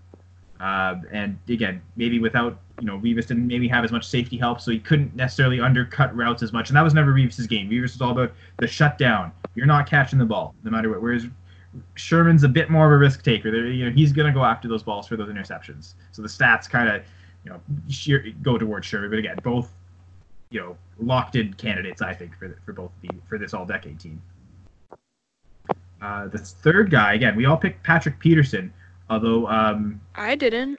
Uh, and again, maybe without you know Revis didn't maybe have as much safety help, so he couldn't necessarily undercut routes as much. And that was never Revis's game. Revis was all about the shutdown. You're not catching the ball, no matter what. Whereas Sherman's a bit more of a risk taker. There, you know, he's going to go after those balls for those interceptions. So the stats kind of, you know, sheer, go towards Sherman. But again, both, you know, locked in candidates, I think, for for both the for this all decade team. Uh, the third guy, again, we all picked Patrick Peterson, although um, I didn't.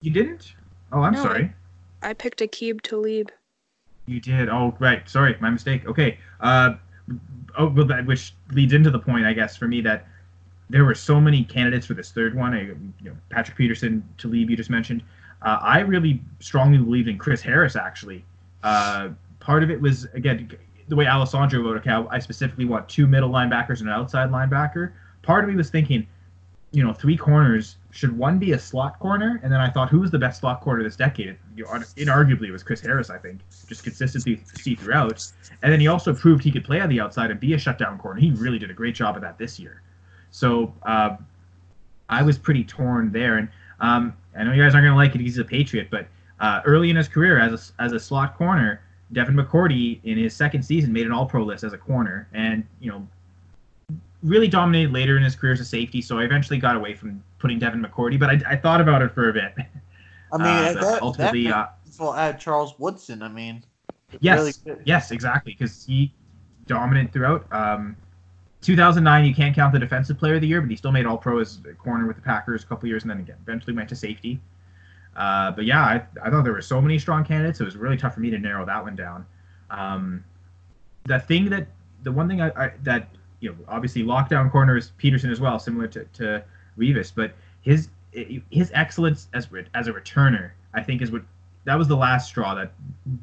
You didn't? Oh, I'm No, sorry. I picked Aqib Talib. You did. Oh, right. Sorry, my mistake. Okay. Uh, oh, well, that which leads into the point, I guess, for me that there were so many candidates for this third one. I, you know, Patrick Peterson, Talib, you just mentioned. Uh, I really strongly believed in Chris Harris. Actually, uh, part of it was again the way Alessandro wrote. Okay, I specifically want two middle linebackers and an outside linebacker. Part of me was thinking, you know, three corners. Should one be a slot corner? And then I thought, who was the best slot corner this decade? Inarguably, it was Chris Harris. I think just consistency throughout. And then he also proved he could play on the outside and be a shutdown corner. He really did a great job of that this year. So uh, I was pretty torn there. And um, I know you guys aren't going to like it. He's a Patriot, but uh, early in his career as a, as a slot corner, Devin McCourty in his second season made an All-Pro list as a corner, and you know really dominated later in his career as a safety. So I eventually got away from putting Devin McCourty, but I, I thought about it for a bit. [laughs] I mean, Uh, that, ultimately, that uh, add Charles Woodson. I mean, Yes, really yes, exactly. Because he dominant throughout. Um, 2009, you can't count the defensive player of the year, but he still made All Pro as a corner with the Packers a couple years, and then again, eventually went to safety. Uh, but yeah, I, I thought there were so many strong candidates. It was really tough for me to narrow that one down. Um, the thing that the one thing I, I that you know obviously lockdown corner is Peterson as well, similar to, to Revis, but his his excellence as as a returner, I think, is what that was the last straw that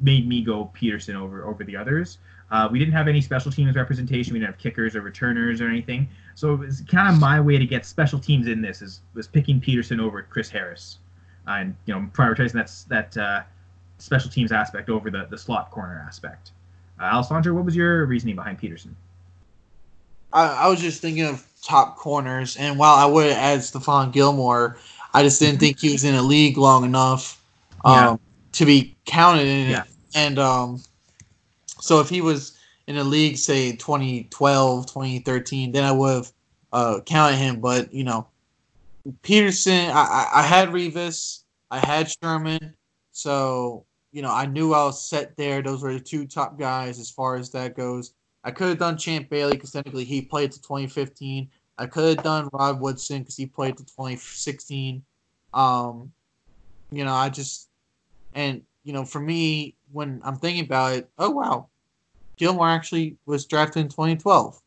made me go Peterson over over the others. Uh, we didn't have any special teams representation. We didn't have kickers or returners or anything. So it was kind of my way to get special teams in this is was picking Peterson over Chris Harris, and you know prioritizing that that uh, special teams aspect over the the slot corner aspect. Uh, Alessandro, what was your reasoning behind Peterson? I, I was just thinking of top corners, and while I would add Stephon Gilmore, I just didn't think he was in a league long enough um, Yeah. to be counted in Yeah. it. And um, so if he was in a league, say 2012, 2013, then I would have uh, counted him. But you know, Peterson, I, I, I had Revis, I had Sherman, so you know I knew I was set there. Those were the two top guys as far as that goes. I could have done Champ Bailey because technically he played to 2015. I could have done Rod Woodson because he played to 2016. Um, you know, I just and you know, for me, when I'm thinking about it, oh wow, Gilmore actually was drafted in 2012.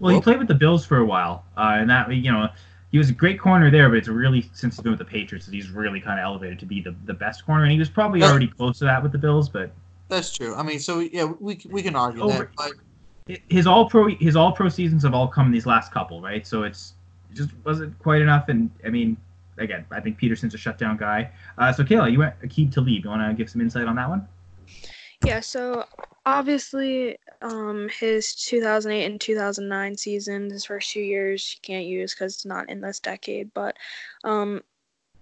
Well, he played with the Bills for a while, uh, and that you know he was a great corner there, but it's really since he's been with the Patriots he's really kind of elevated to be the, the best corner, and he was probably Yeah. already close to that with the Bills, but That's true. I mean, so yeah, we we can argue Over- that, but his all pro his all pro seasons have all come in these last couple, right? So it's it just wasn't quite enough. And I mean, again, I think Peterson's a shutdown guy. Uh, so Kayla, you went Aqib Talib. You want to give some insight on that one? Yeah, so obviously, um, his 2008 and 2009 season, his first two years, you can't use because it's not in this decade. But um,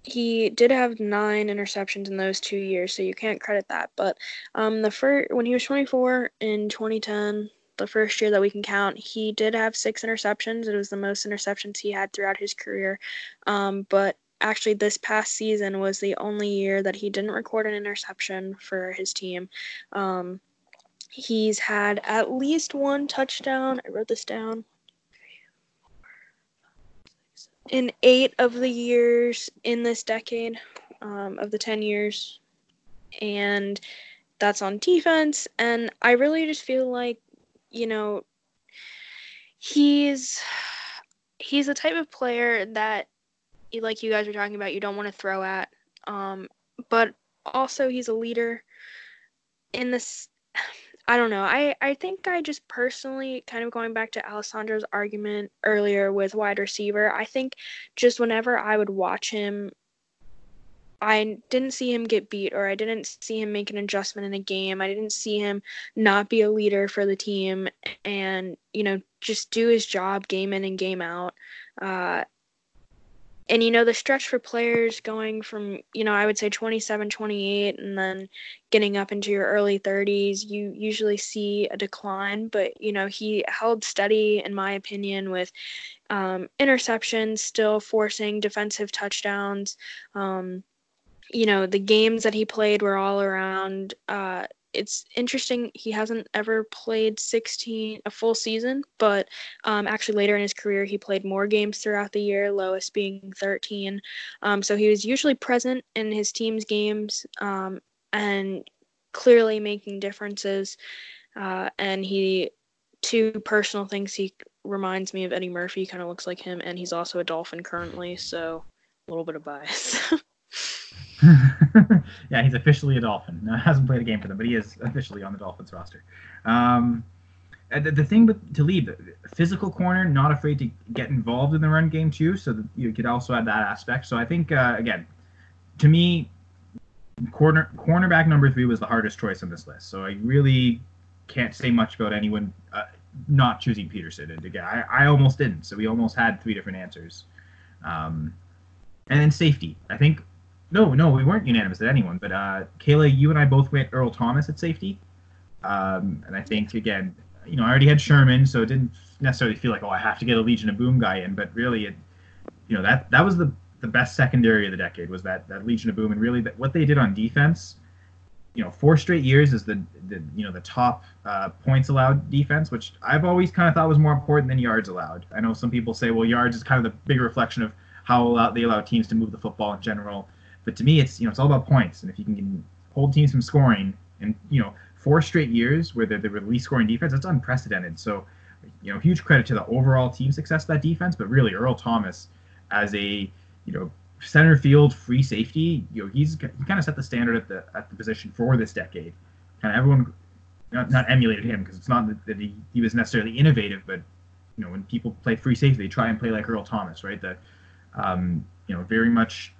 he did have nine interceptions in those two years, so you can't credit that. But um, the first when he was 24 in 2010, the first year that we can count, he did have six interceptions. It was the most interceptions he had throughout his career. Um, but actually, this past season was the only year that he didn't record an interception for his team. Um, he's had at least one touchdown. I wrote this down. In eight of the years in this decade, um, of the 10 years. And that's on defense. And I really just feel like, you know, he's he's the type of player that like you guys were talking about you don't want to throw at um but also he's a leader in this I don't know. I, I think I just personally, kind of going back to Alessandro's argument earlier with wide receiver, I think just whenever I would watch him I didn't see him get beat or I didn't see him make an adjustment in a game. I didn't see him not be a leader for the team and, you know, just do his job game in and game out. Uh, and, you know, the stretch for players going from, you know, I would say 27, 28, and then getting up into your early 30s, you usually see a decline. But, you know, he held steady, in my opinion, with um, interceptions, still forcing defensive touchdowns. Um, you know, the games that he played were all around. Uh, it's interesting he hasn't ever played 16 a full season but um, actually later in his career he played more games throughout the year lowest being 13 um, so he was usually present in his team's games um, and clearly making differences uh, and he two personal things he reminds me of eddie murphy kind of looks like him and he's also a dolphin currently so a little bit of bias [laughs] [laughs] yeah, he's officially a Dolphin. No, [laughs] hasn't played a game for them, but he is officially on the Dolphins roster. Um, the, the thing with Talib, physical corner, not afraid to get involved in the run game too. So you could also add that aspect. So I think uh, again, to me, corner cornerback number three was the hardest choice on this list. So I really can't say much about anyone uh, not choosing Peterson. And again, I, I almost didn't. So we almost had three different answers. Um, and then safety. I think no, no, we weren't unanimous at anyone. But uh, Kayla, you and I both went Earl Thomas at safety, um, and I think again, you know, I already had Sherman, so it didn't necessarily feel like oh I have to get a Legion of Boom guy in. But really, it, you know, that that was the the best secondary of the decade was that that Legion of Boom, and really that what they did on defense. You know, four straight years is the, the you know the top uh, points allowed defense, which I've always kind of thought was more important than yards allowed. I know some people say, well, yards is kind of the big reflection of how they allow teams to move the football in general. But to me, it's you know it's all about points, and if you can hold teams from scoring, and you know four straight years where they're the least scoring defense, that's unprecedented. So, you know, huge credit to the overall team success of that defense, but really Earl Thomas as a you know center field free safety, you know, he's he kind of set the standard at the at the position for this decade. Kind of everyone not, not emulated him because it's not that, he, he was necessarily innovative, but you know when people play free safety, they try and play like Earl Thomas, right? That um, you know very much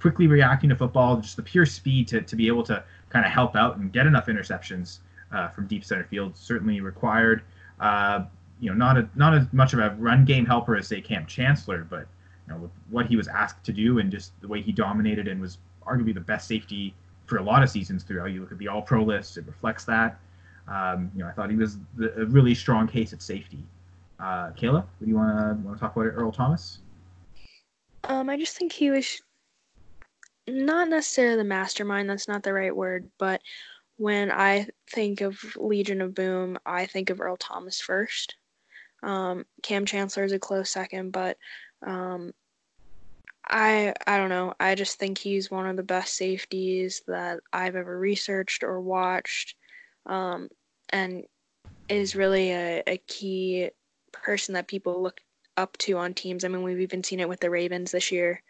quickly reacting to football, just the pure speed to, to be able to kind of help out and get enough interceptions uh, from deep center field certainly required. Uh, you know, not a, not as much of a run game helper as say Kam Chancellor, but you know, what he was asked to do and just the way he dominated and was arguably the best safety for a lot of seasons throughout. You look at the All Pro list; it reflects that. Um, you know, I thought he was the, a really strong case at safety. Uh, Kayla, do you want to want to talk about it, Earl Thomas? Um, I just think he was not necessarily the mastermind, that's not the right word, but when I think of Legion of Boom, I think of Earl Thomas first. Um, Kam Chancellor is a close second, but um, I I don't know. I just think he's one of the best safeties that I've ever researched or watched, um, and is really a, a key person that people look up to on teams. I mean, we've even seen it with the Ravens this year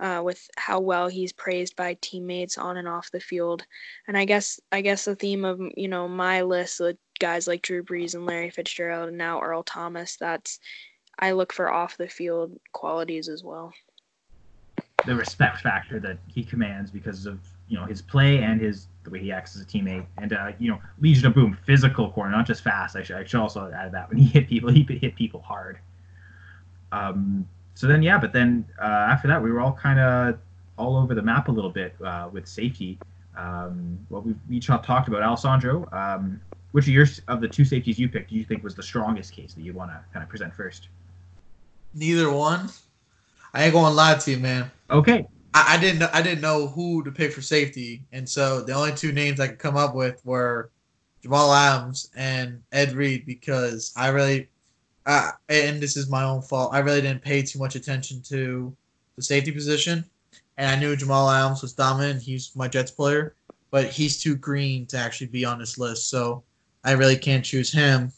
uh, with how well he's praised by teammates on and off the field. And I guess I guess the theme of you know my list with guys like Drew Brees and Larry Fitzgerald and now Earl Thomas, that's I look for off the field qualities as well. The respect factor that he commands because of you know his play and his the way he acts as a teammate, and uh, you know Legion of Boom, physical corner, not just fast. I should, I should also add that when he hit people, he hit people hard. Um, so then yeah, but then uh, after that we were all kind of all over the map a little bit uh, with safety. Um, what we each talked about, Alessandro. Um, which of your of the two safeties you picked do you think was the strongest case that you want to kind of present first? Neither one. I ain't gonna lie to you, man. Okay. I, I didn't know I didn't know who to pick for safety, and so the only two names I could come up with were Jamal Adams and Ed Reed because I really, and this is my own fault. I really didn't pay too much attention to the safety position, and I knew Jamal Adams was dominant. He's my Jets player, but he's too green to actually be on this list, so I really can't choose him.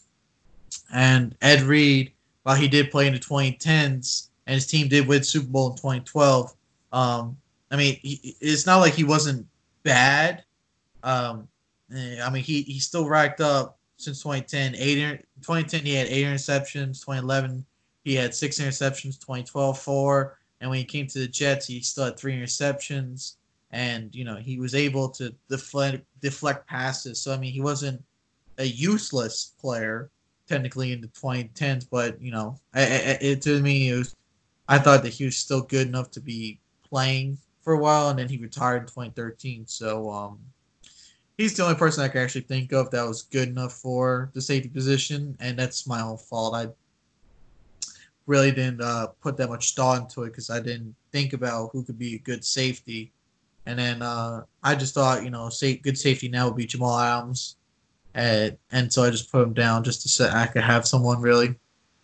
And Ed Reed, while he did play in the 2010s, and his team did win Super Bowl in 2012. Um, I mean, he, it's not like he wasn't bad. Um, eh, I mean, he he still racked up since 2010. Eight 2010 he had eight interceptions. 2011 he had six interceptions. 2012 four. And when he came to the Jets, he still had three interceptions. And you know he was able to deflect deflect passes. So I mean, he wasn't a useless player technically in the 2010s, but you know, I, I, it to me it was I thought that he was still good enough to be playing for a while, and then he retired in 2013. So um, he's the only person I can actually think of that was good enough for the safety position, and that's my own fault. I really didn't uh, put that much thought into it because I didn't think about who could be a good safety. And then uh, I just thought, you know, safe, good safety now would be Jamal Adams. And, and so I just put him down just to say I could have someone really.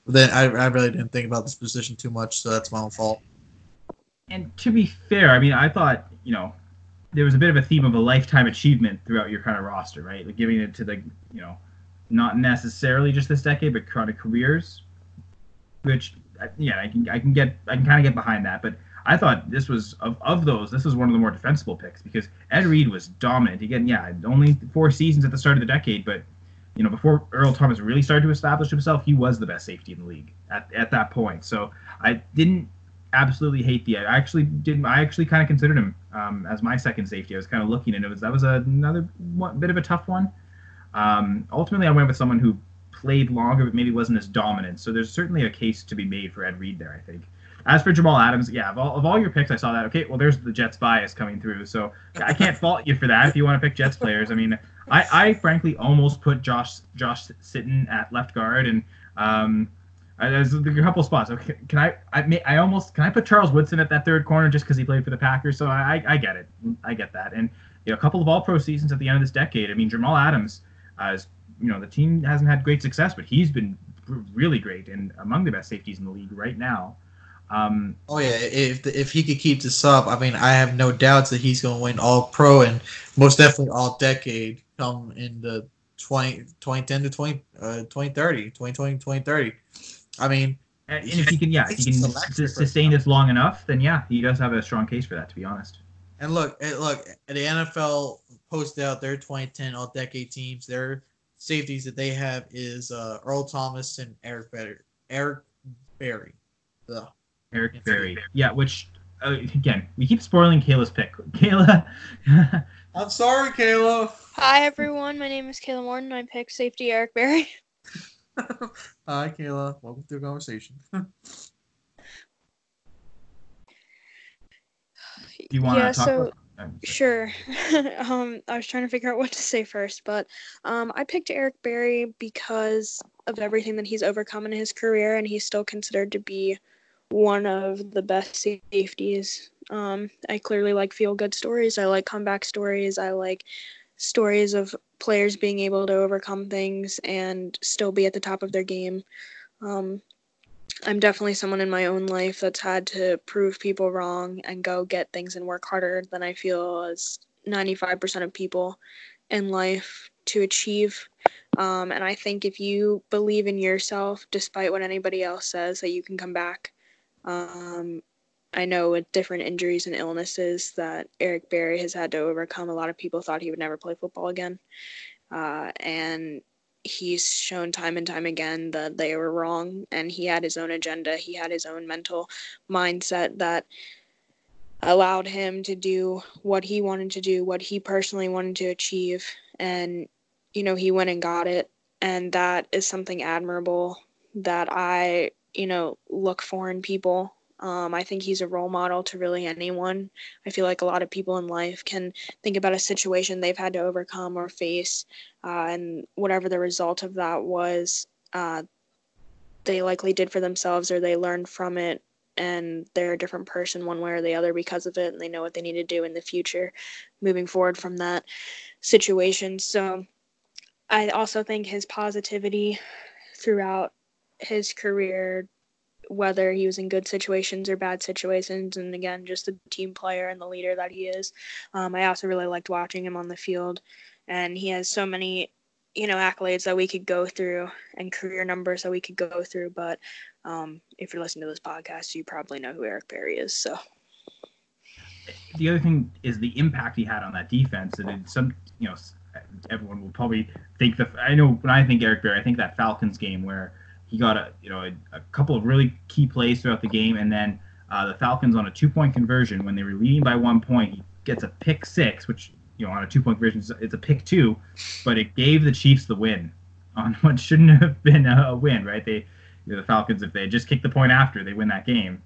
But then I, I really didn't think about this position too much, so that's my own fault. And to be fair, I mean, I thought, you know, there was a bit of a theme of a lifetime achievement throughout your kind of roster, right? Like giving it to the, you know, not necessarily just this decade, but kind of careers, which, yeah, I can, I can get, I can kind of get behind that. But I thought this was of, of those, this was one of the more defensible picks because Ed Reed was dominant. Again, yeah, only four seasons at the start of the decade, but you know, before Earl Thomas really started to establish himself, he was the best safety in the league at, at that point. So I didn't absolutely hate the. I actually didn't. I actually kind of considered him um, as my second safety. I was kind of looking, and it was that was another one, bit of a tough one. Um, ultimately, I went with someone who played longer, but maybe wasn't as dominant. So there's certainly a case to be made for Ed Reed there. I think. As for Jamal Adams, yeah, of all, of all your picks, I saw that. Okay, well, there's the Jets bias coming through. So I can't [laughs] fault you for that if you want to pick Jets players. I mean, I, I frankly almost put Josh Josh Sitton at left guard, and um, there's a couple spots. Okay, can I? I may, I almost can I put Charles Woodson at that third corner just because he played for the Packers? So I, I get it. I get that. And you know, a couple of All Pro seasons at the end of this decade. I mean, Jamal Adams, uh, is, you know, the team hasn't had great success, but he's been really great and among the best safeties in the league right now. Um, oh yeah, if if he could keep this up, I mean, I have no doubts that he's going to win All Pro and most definitely All Decade come in the 20, 2010 to 20, uh, 2030, 2020, 2030. I mean, and, and if he can, yeah, if he can sustain this long enough, then yeah, he does have a strong case for that. To be honest. And look, look, the NFL posted out their 2010 All Decade teams. Their safeties that they have is uh, Earl Thomas and Eric Berry. Eric Berry. Ugh. Eric Berry. Yeah, which uh, again, we keep spoiling Kayla's pick. [laughs] Kayla. I'm sorry, Kayla. Hi everyone, my name is Kayla Morton. I picked safety Eric Berry. [laughs] [laughs] Hi, Kayla. Welcome to the conversation. [laughs] Do you want yeah, to talk so, about? Sure. [laughs] um, I was trying to figure out what to say first, but um, I picked Eric Berry because of everything that he's overcome in his career, and he's still considered to be one of the best safeties. Um, I clearly like feel good stories. I like comeback stories. I like stories of players being able to overcome things and still be at the top of their game. Um, I'm definitely someone in my own life that's had to prove people wrong and go get things and work harder than I feel as 95% of people in life to achieve. Um, and I think if you believe in yourself, despite what anybody else says, that you can come back um, I know with different injuries and illnesses that Eric Berry has had to overcome. A lot of people thought he would never play football again. Uh, and he's shown time and time again that they were wrong and he had his own agenda. He had his own mental mindset that allowed him to do what he wanted to do, what he personally wanted to achieve. And, you know, he went and got it. And that is something admirable that I you know, look for in people. Um, I think he's a role model to really anyone. I feel like a lot of people in life can think about a situation they've had to overcome or face, uh, and whatever the result of that was, uh, they likely did for themselves or they learned from it and they're a different person one way or the other because of it and they know what they need to do in the future moving forward from that situation so i also think his positivity throughout his career whether he was in good situations or bad situations and again just the team player and the leader that he is. Um, i also really liked watching him on the field and he has so many you know accolades that we could go through and career numbers that we could go through but um, if you're listening to this podcast you probably know who eric berry is so. The other thing is the impact he had on that defense and some you know everyone will probably think that i know when i think eric berry i think that falcons game where he got a you know a, a couple of really key plays throughout the game and then uh, the falcons on a two point conversion when they were leading by one point he gets a pick six which you know, on a two point conversion, it's a pick two, but it gave the Chiefs the win on [laughs] what shouldn't have been a win, right? They, you know, the Falcons, if they just kick the point after, they win that game.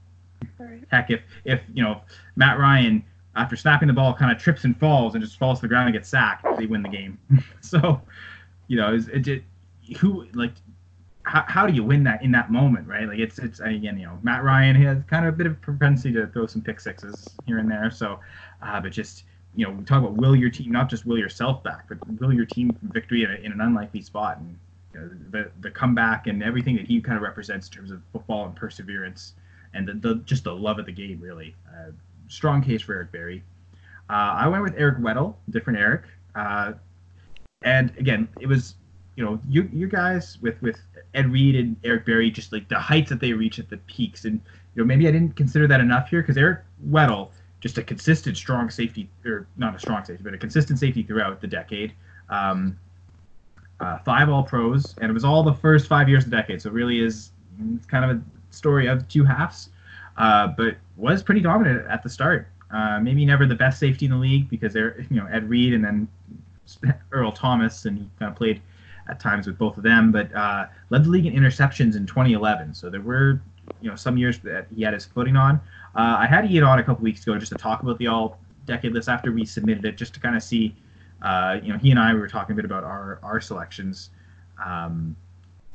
Right. Heck, if if you know Matt Ryan after snapping the ball kind of trips and falls and just falls to the ground and gets sacked, they win the game. [laughs] so, you know, it, it, who like how, how do you win that in that moment, right? Like it's it's again, you know, Matt Ryan has kind of a bit of propensity to throw some pick sixes here and there. So, uh, but just you know, we talk about will your team not just will yourself back, but will your team victory in, a, in an unlikely spot, and you know, the the comeback and everything that he kind of represents in terms of football and perseverance, and the, the just the love of the game really. Uh, strong case for Eric Berry. Uh, I went with Eric Weddle, different Eric, uh, and again, it was you know you you guys with with Ed Reed and Eric Berry, just like the heights that they reach at the peaks, and you know maybe I didn't consider that enough here because Eric Weddle just a consistent strong safety, or not a strong safety, but a consistent safety throughout the decade. Um, uh, five All Pros, and it was all the first five years of the decade. So it really is it's kind of a story of two halves, uh, but was pretty dominant at the start. Uh, maybe never the best safety in the league because they're [laughs] you know Ed Reed and then Earl Thomas, and he kind of played at times with both of them, but uh, led the league in interceptions in 2011. So there were you know some years that he had his footing on. Uh, I had Ian on a couple weeks ago just to talk about the all decade list after we submitted it, just to kind of see. Uh, you know, he and I we were talking a bit about our our selections, um,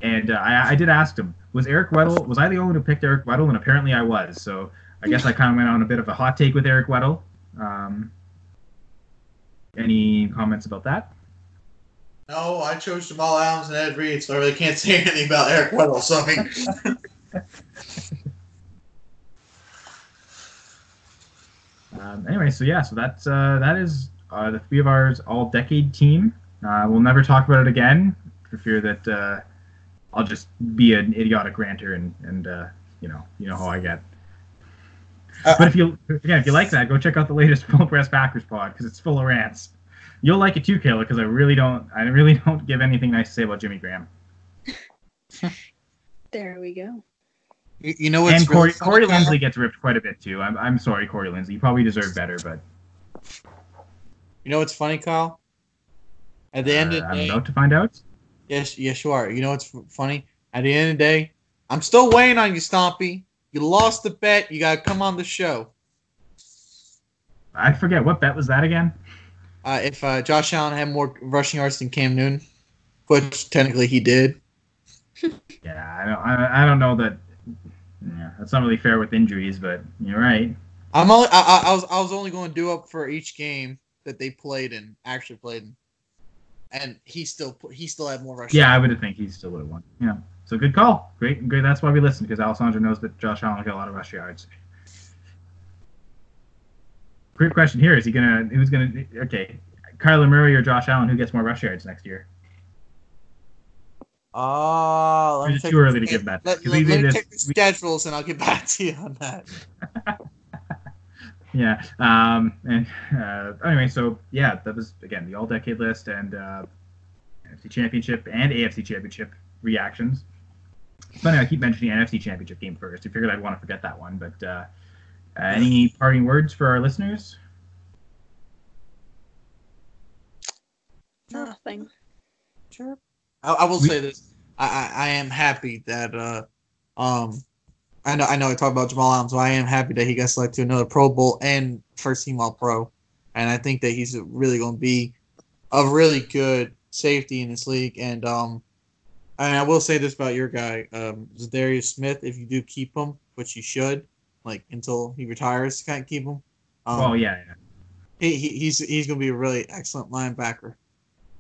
and uh, I, I did ask him, was Eric Weddle was I the only one who picked Eric Weddle? And apparently I was. So I guess I kind of went on a bit of a hot take with Eric Weddle. Um, any comments about that? No, I chose Jamal Adams and Ed Reed, so I really can't [laughs] say anything about Eric Weddle. So I mean. [laughs] Um, anyway, so yeah, so that's uh, that is uh, the three of ours all decade team. Uh, we'll never talk about it again for fear that uh, I'll just be an idiotic ranter and and uh, you know you know how I get. Uh, but if you again if you like that, go check out the latest [laughs] Full Press Packers pod because it's full of rants. You'll like it too, Kayla, because I really don't I really [laughs] don't give anything nice to say about Jimmy Graham. [laughs] there we go. You, know what? And Corey, really Corey Linsley gets ripped quite a bit too. I'm, I'm sorry, Corey Lindsey. You probably deserve better, but. You know what's funny, Kyle? At the uh, end of the I'm day, about to find out. Yes, yes, you are. You know what's funny? At the end of the day, I'm still waiting on you, Stompy. You lost the bet. You gotta come on the show. I forget what bet was that again. Uh, if uh, Josh Allen had more rushing yards than Cam Newton, which technically he did. [laughs] yeah, I don't. I, I don't know that yeah, that's not really fair with injuries, but you're right. I'm only I, I was I was only going to do up for each game that they played in actually played in, and he still he still had more rush. Yeah, I would think he still would have won. Yeah, so good call. Great, great. That's why we listen because Alessandro knows that Josh Allen got a lot of rush yards. Great question here. Is he gonna? Who's gonna? Okay, Kyler Murray or Josh Allen? Who gets more rush yards next year? Oh, it's too early to give that. Let, let, let me check the schedules and I'll get [laughs] back to you on that. [laughs] yeah. Um, and uh, anyway, so yeah, that was again the all-decade list and uh, NFC Championship and AFC Championship reactions. Funny I keep mentioning the NFC Championship game first. I figured I'd want to forget that one, but uh, any parting words for our listeners? Nothing. Sure. I, I will we, say this: I, I, I am happy that uh, um, I know I know I talked about Jamal Adams, so I am happy that he got selected to another Pro Bowl and first team All Pro, and I think that he's really going to be a really good safety in this league. And um, and I will say this about your guy, um, Darius Smith. If you do keep him, which you should, like until he retires, to kind of keep him. Um, oh yeah, yeah. He, he, he's he's going to be a really excellent linebacker.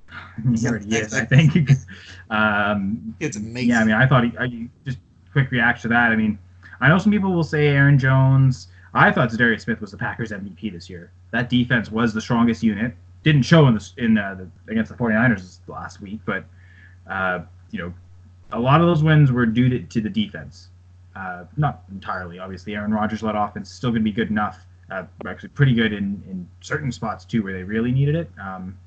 [laughs] he already I think. [laughs] um, it's amazing. Yeah, I mean, I thought he, I, just quick reaction to that. I mean, I know some people will say Aaron Jones. I thought Darius Smith was the Packers MVP this year. That defense was the strongest unit. Didn't show in the in uh, the, against the 49ers last week, but uh, you know, a lot of those wins were due to, to the defense. Uh, not entirely, obviously. Aaron Rodgers led offense still going to be good enough. Uh, actually, pretty good in, in certain spots too, where they really needed it. Um,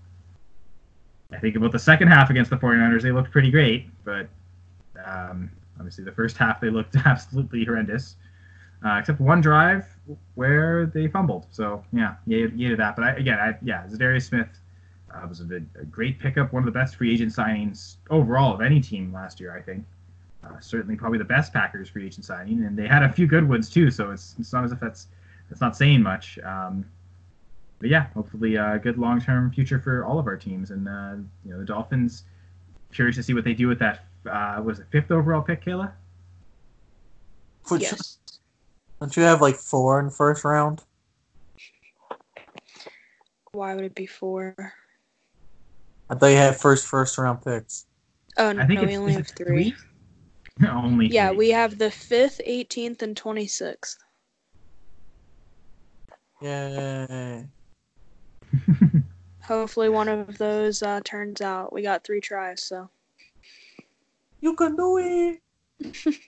I think about the second half against the 49ers, they looked pretty great, but um, obviously the first half they looked [laughs] absolutely horrendous, uh, except one drive where they fumbled. So yeah, yeah, yeah, that. But I, again, I, yeah, Za'Darius Smith uh, was a, a, great pickup, one of the best free agent signings overall of any team last year, I think. Uh, certainly, probably the best Packers free agent signing, and they had a few good ones too. So it's it's not as if that's that's not saying much. Um, but yeah, hopefully a good long term future for all of our teams. And uh, you know, the Dolphins. Curious to see what they do with that. Uh, was it fifth overall pick, Kayla? yes. Don't you have like four in first round? Why would it be four? I thought you had first first round picks. Oh no, we only have three. three? [laughs] only. Yeah, three. we have the fifth, eighteenth, and twenty sixth. Yay. [laughs] Hopefully, one of those uh, turns out. We got three tries, so. You can do it. [laughs]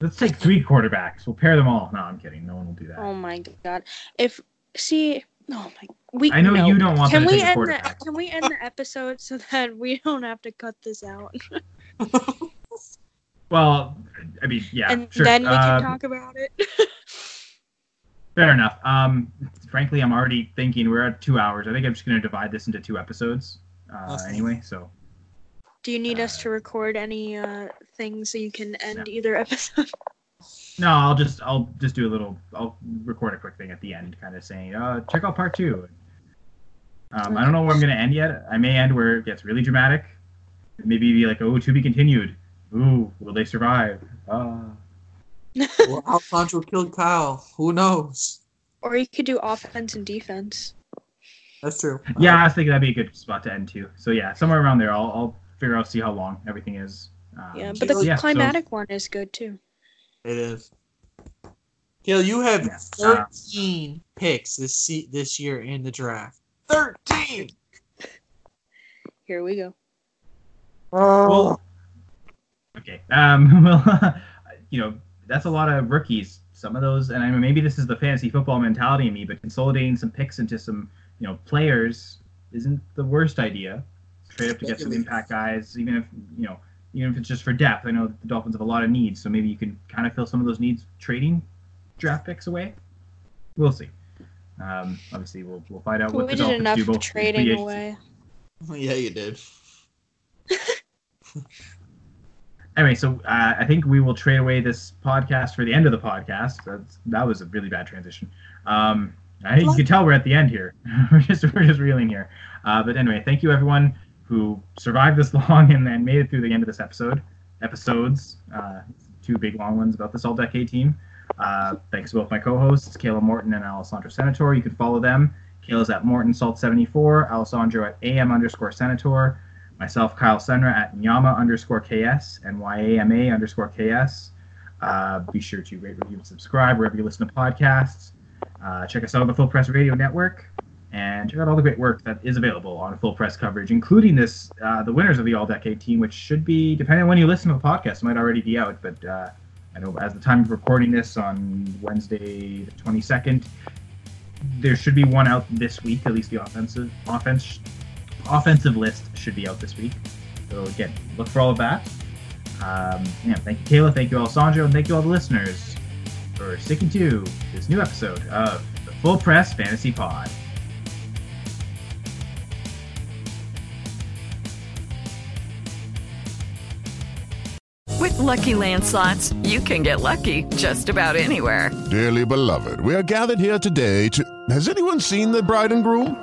Let's take three quarterbacks. We'll pair them all. No, I'm kidding. No one will do that. Oh my god! If see, oh my, we. I know no. you don't want can to we take end the. Can we end the episode so that we don't have to cut this out? [laughs] Well, I mean, yeah, and sure. then we can Uh, talk about it. [laughs] Fair enough. Um, frankly, I'm already thinking we're at two hours. I think I'm just going to divide this into two episodes. Uh, Awesome. anyway, so Do you need us uh, to record any uh things so you can end either episode? [laughs] no, I'll just I'll just do a little. I'll record a quick thing at the end, kind of saying, uh, check out part two. Um, I don't know where I'm going to end yet. I may end where it gets really dramatic. Maybe be like, oh, to be continued. Ooh, will they survive? Uh, well, Alfonso killed Kyle. Who knows? Or you could do offense and defense. That's true. yeah, I was thinking that'd be a good spot to end too. So yeah, somewhere around there, I'll, I'll figure out see how long everything is. Um, Yeah, but the yeah, so- climatic one is good too. It is. Gil, you have Yeah, uh, 13 picks this se- this year in the draft. 13. [laughs] Here we go. Well, okay. Um, [laughs] well, [laughs] you know, that's a lot of rookies. Some of those, and I mean, maybe this is the fantasy football mentality in me, but consolidating some picks into some, you know, players isn't the worst idea. Trade up to get some impact guys, even if you know, even if it's just for depth. I know the Dolphins have a lot of needs, so maybe you can kind of fill some of those needs trading draft picks away. We'll see. Um, obviously, we'll we'll find out what we the did Dolphins enough do both trading away. [laughs] Yeah, you did. [laughs] Anyway, so uh, I think we will trade away this podcast for the end of the podcast. That's, that was a really bad transition. Um, I you can tell we're at the end here. [laughs] we're just we're just reeling here. Uh, but anyway, thank you everyone who survived this [laughs] long and then made it through the end of this episode. Episodes, uh, two big long ones about this all decade team. Uh, thanks to both my co-hosts, Kayla Morton and Alessandro Senator. You can follow them. Kayla's at Morton Salt 74, Alessandro at AM underscore Senator, myself, Kyle Senra at Nyama underscore KS and YAMA underscore KS. Uh, be sure to rate, review, and subscribe wherever you listen to podcasts. Uh, check us out on the Full Press Radio Network and check out all the great work that is available on Full Press coverage, including this, uh, the winners of the All Decade team, which should be, depending on when you listen to the podcast, might already be out. But uh, I know as the time of recording this on Wednesday the 22nd, there should be one out this week. At least the offensive offense offensive list should be out this week. So again, look for all of that. Um, yeah, thank you, Kayla. Thank you, Alessandro, and thank you all the listeners for sticking to this new episode of the Full Press Fantasy Pod. With With Lucky Land slots, you can get lucky just about anywhere. Dearly beloved, we are gathered here today to. Has anyone seen the bride and groom?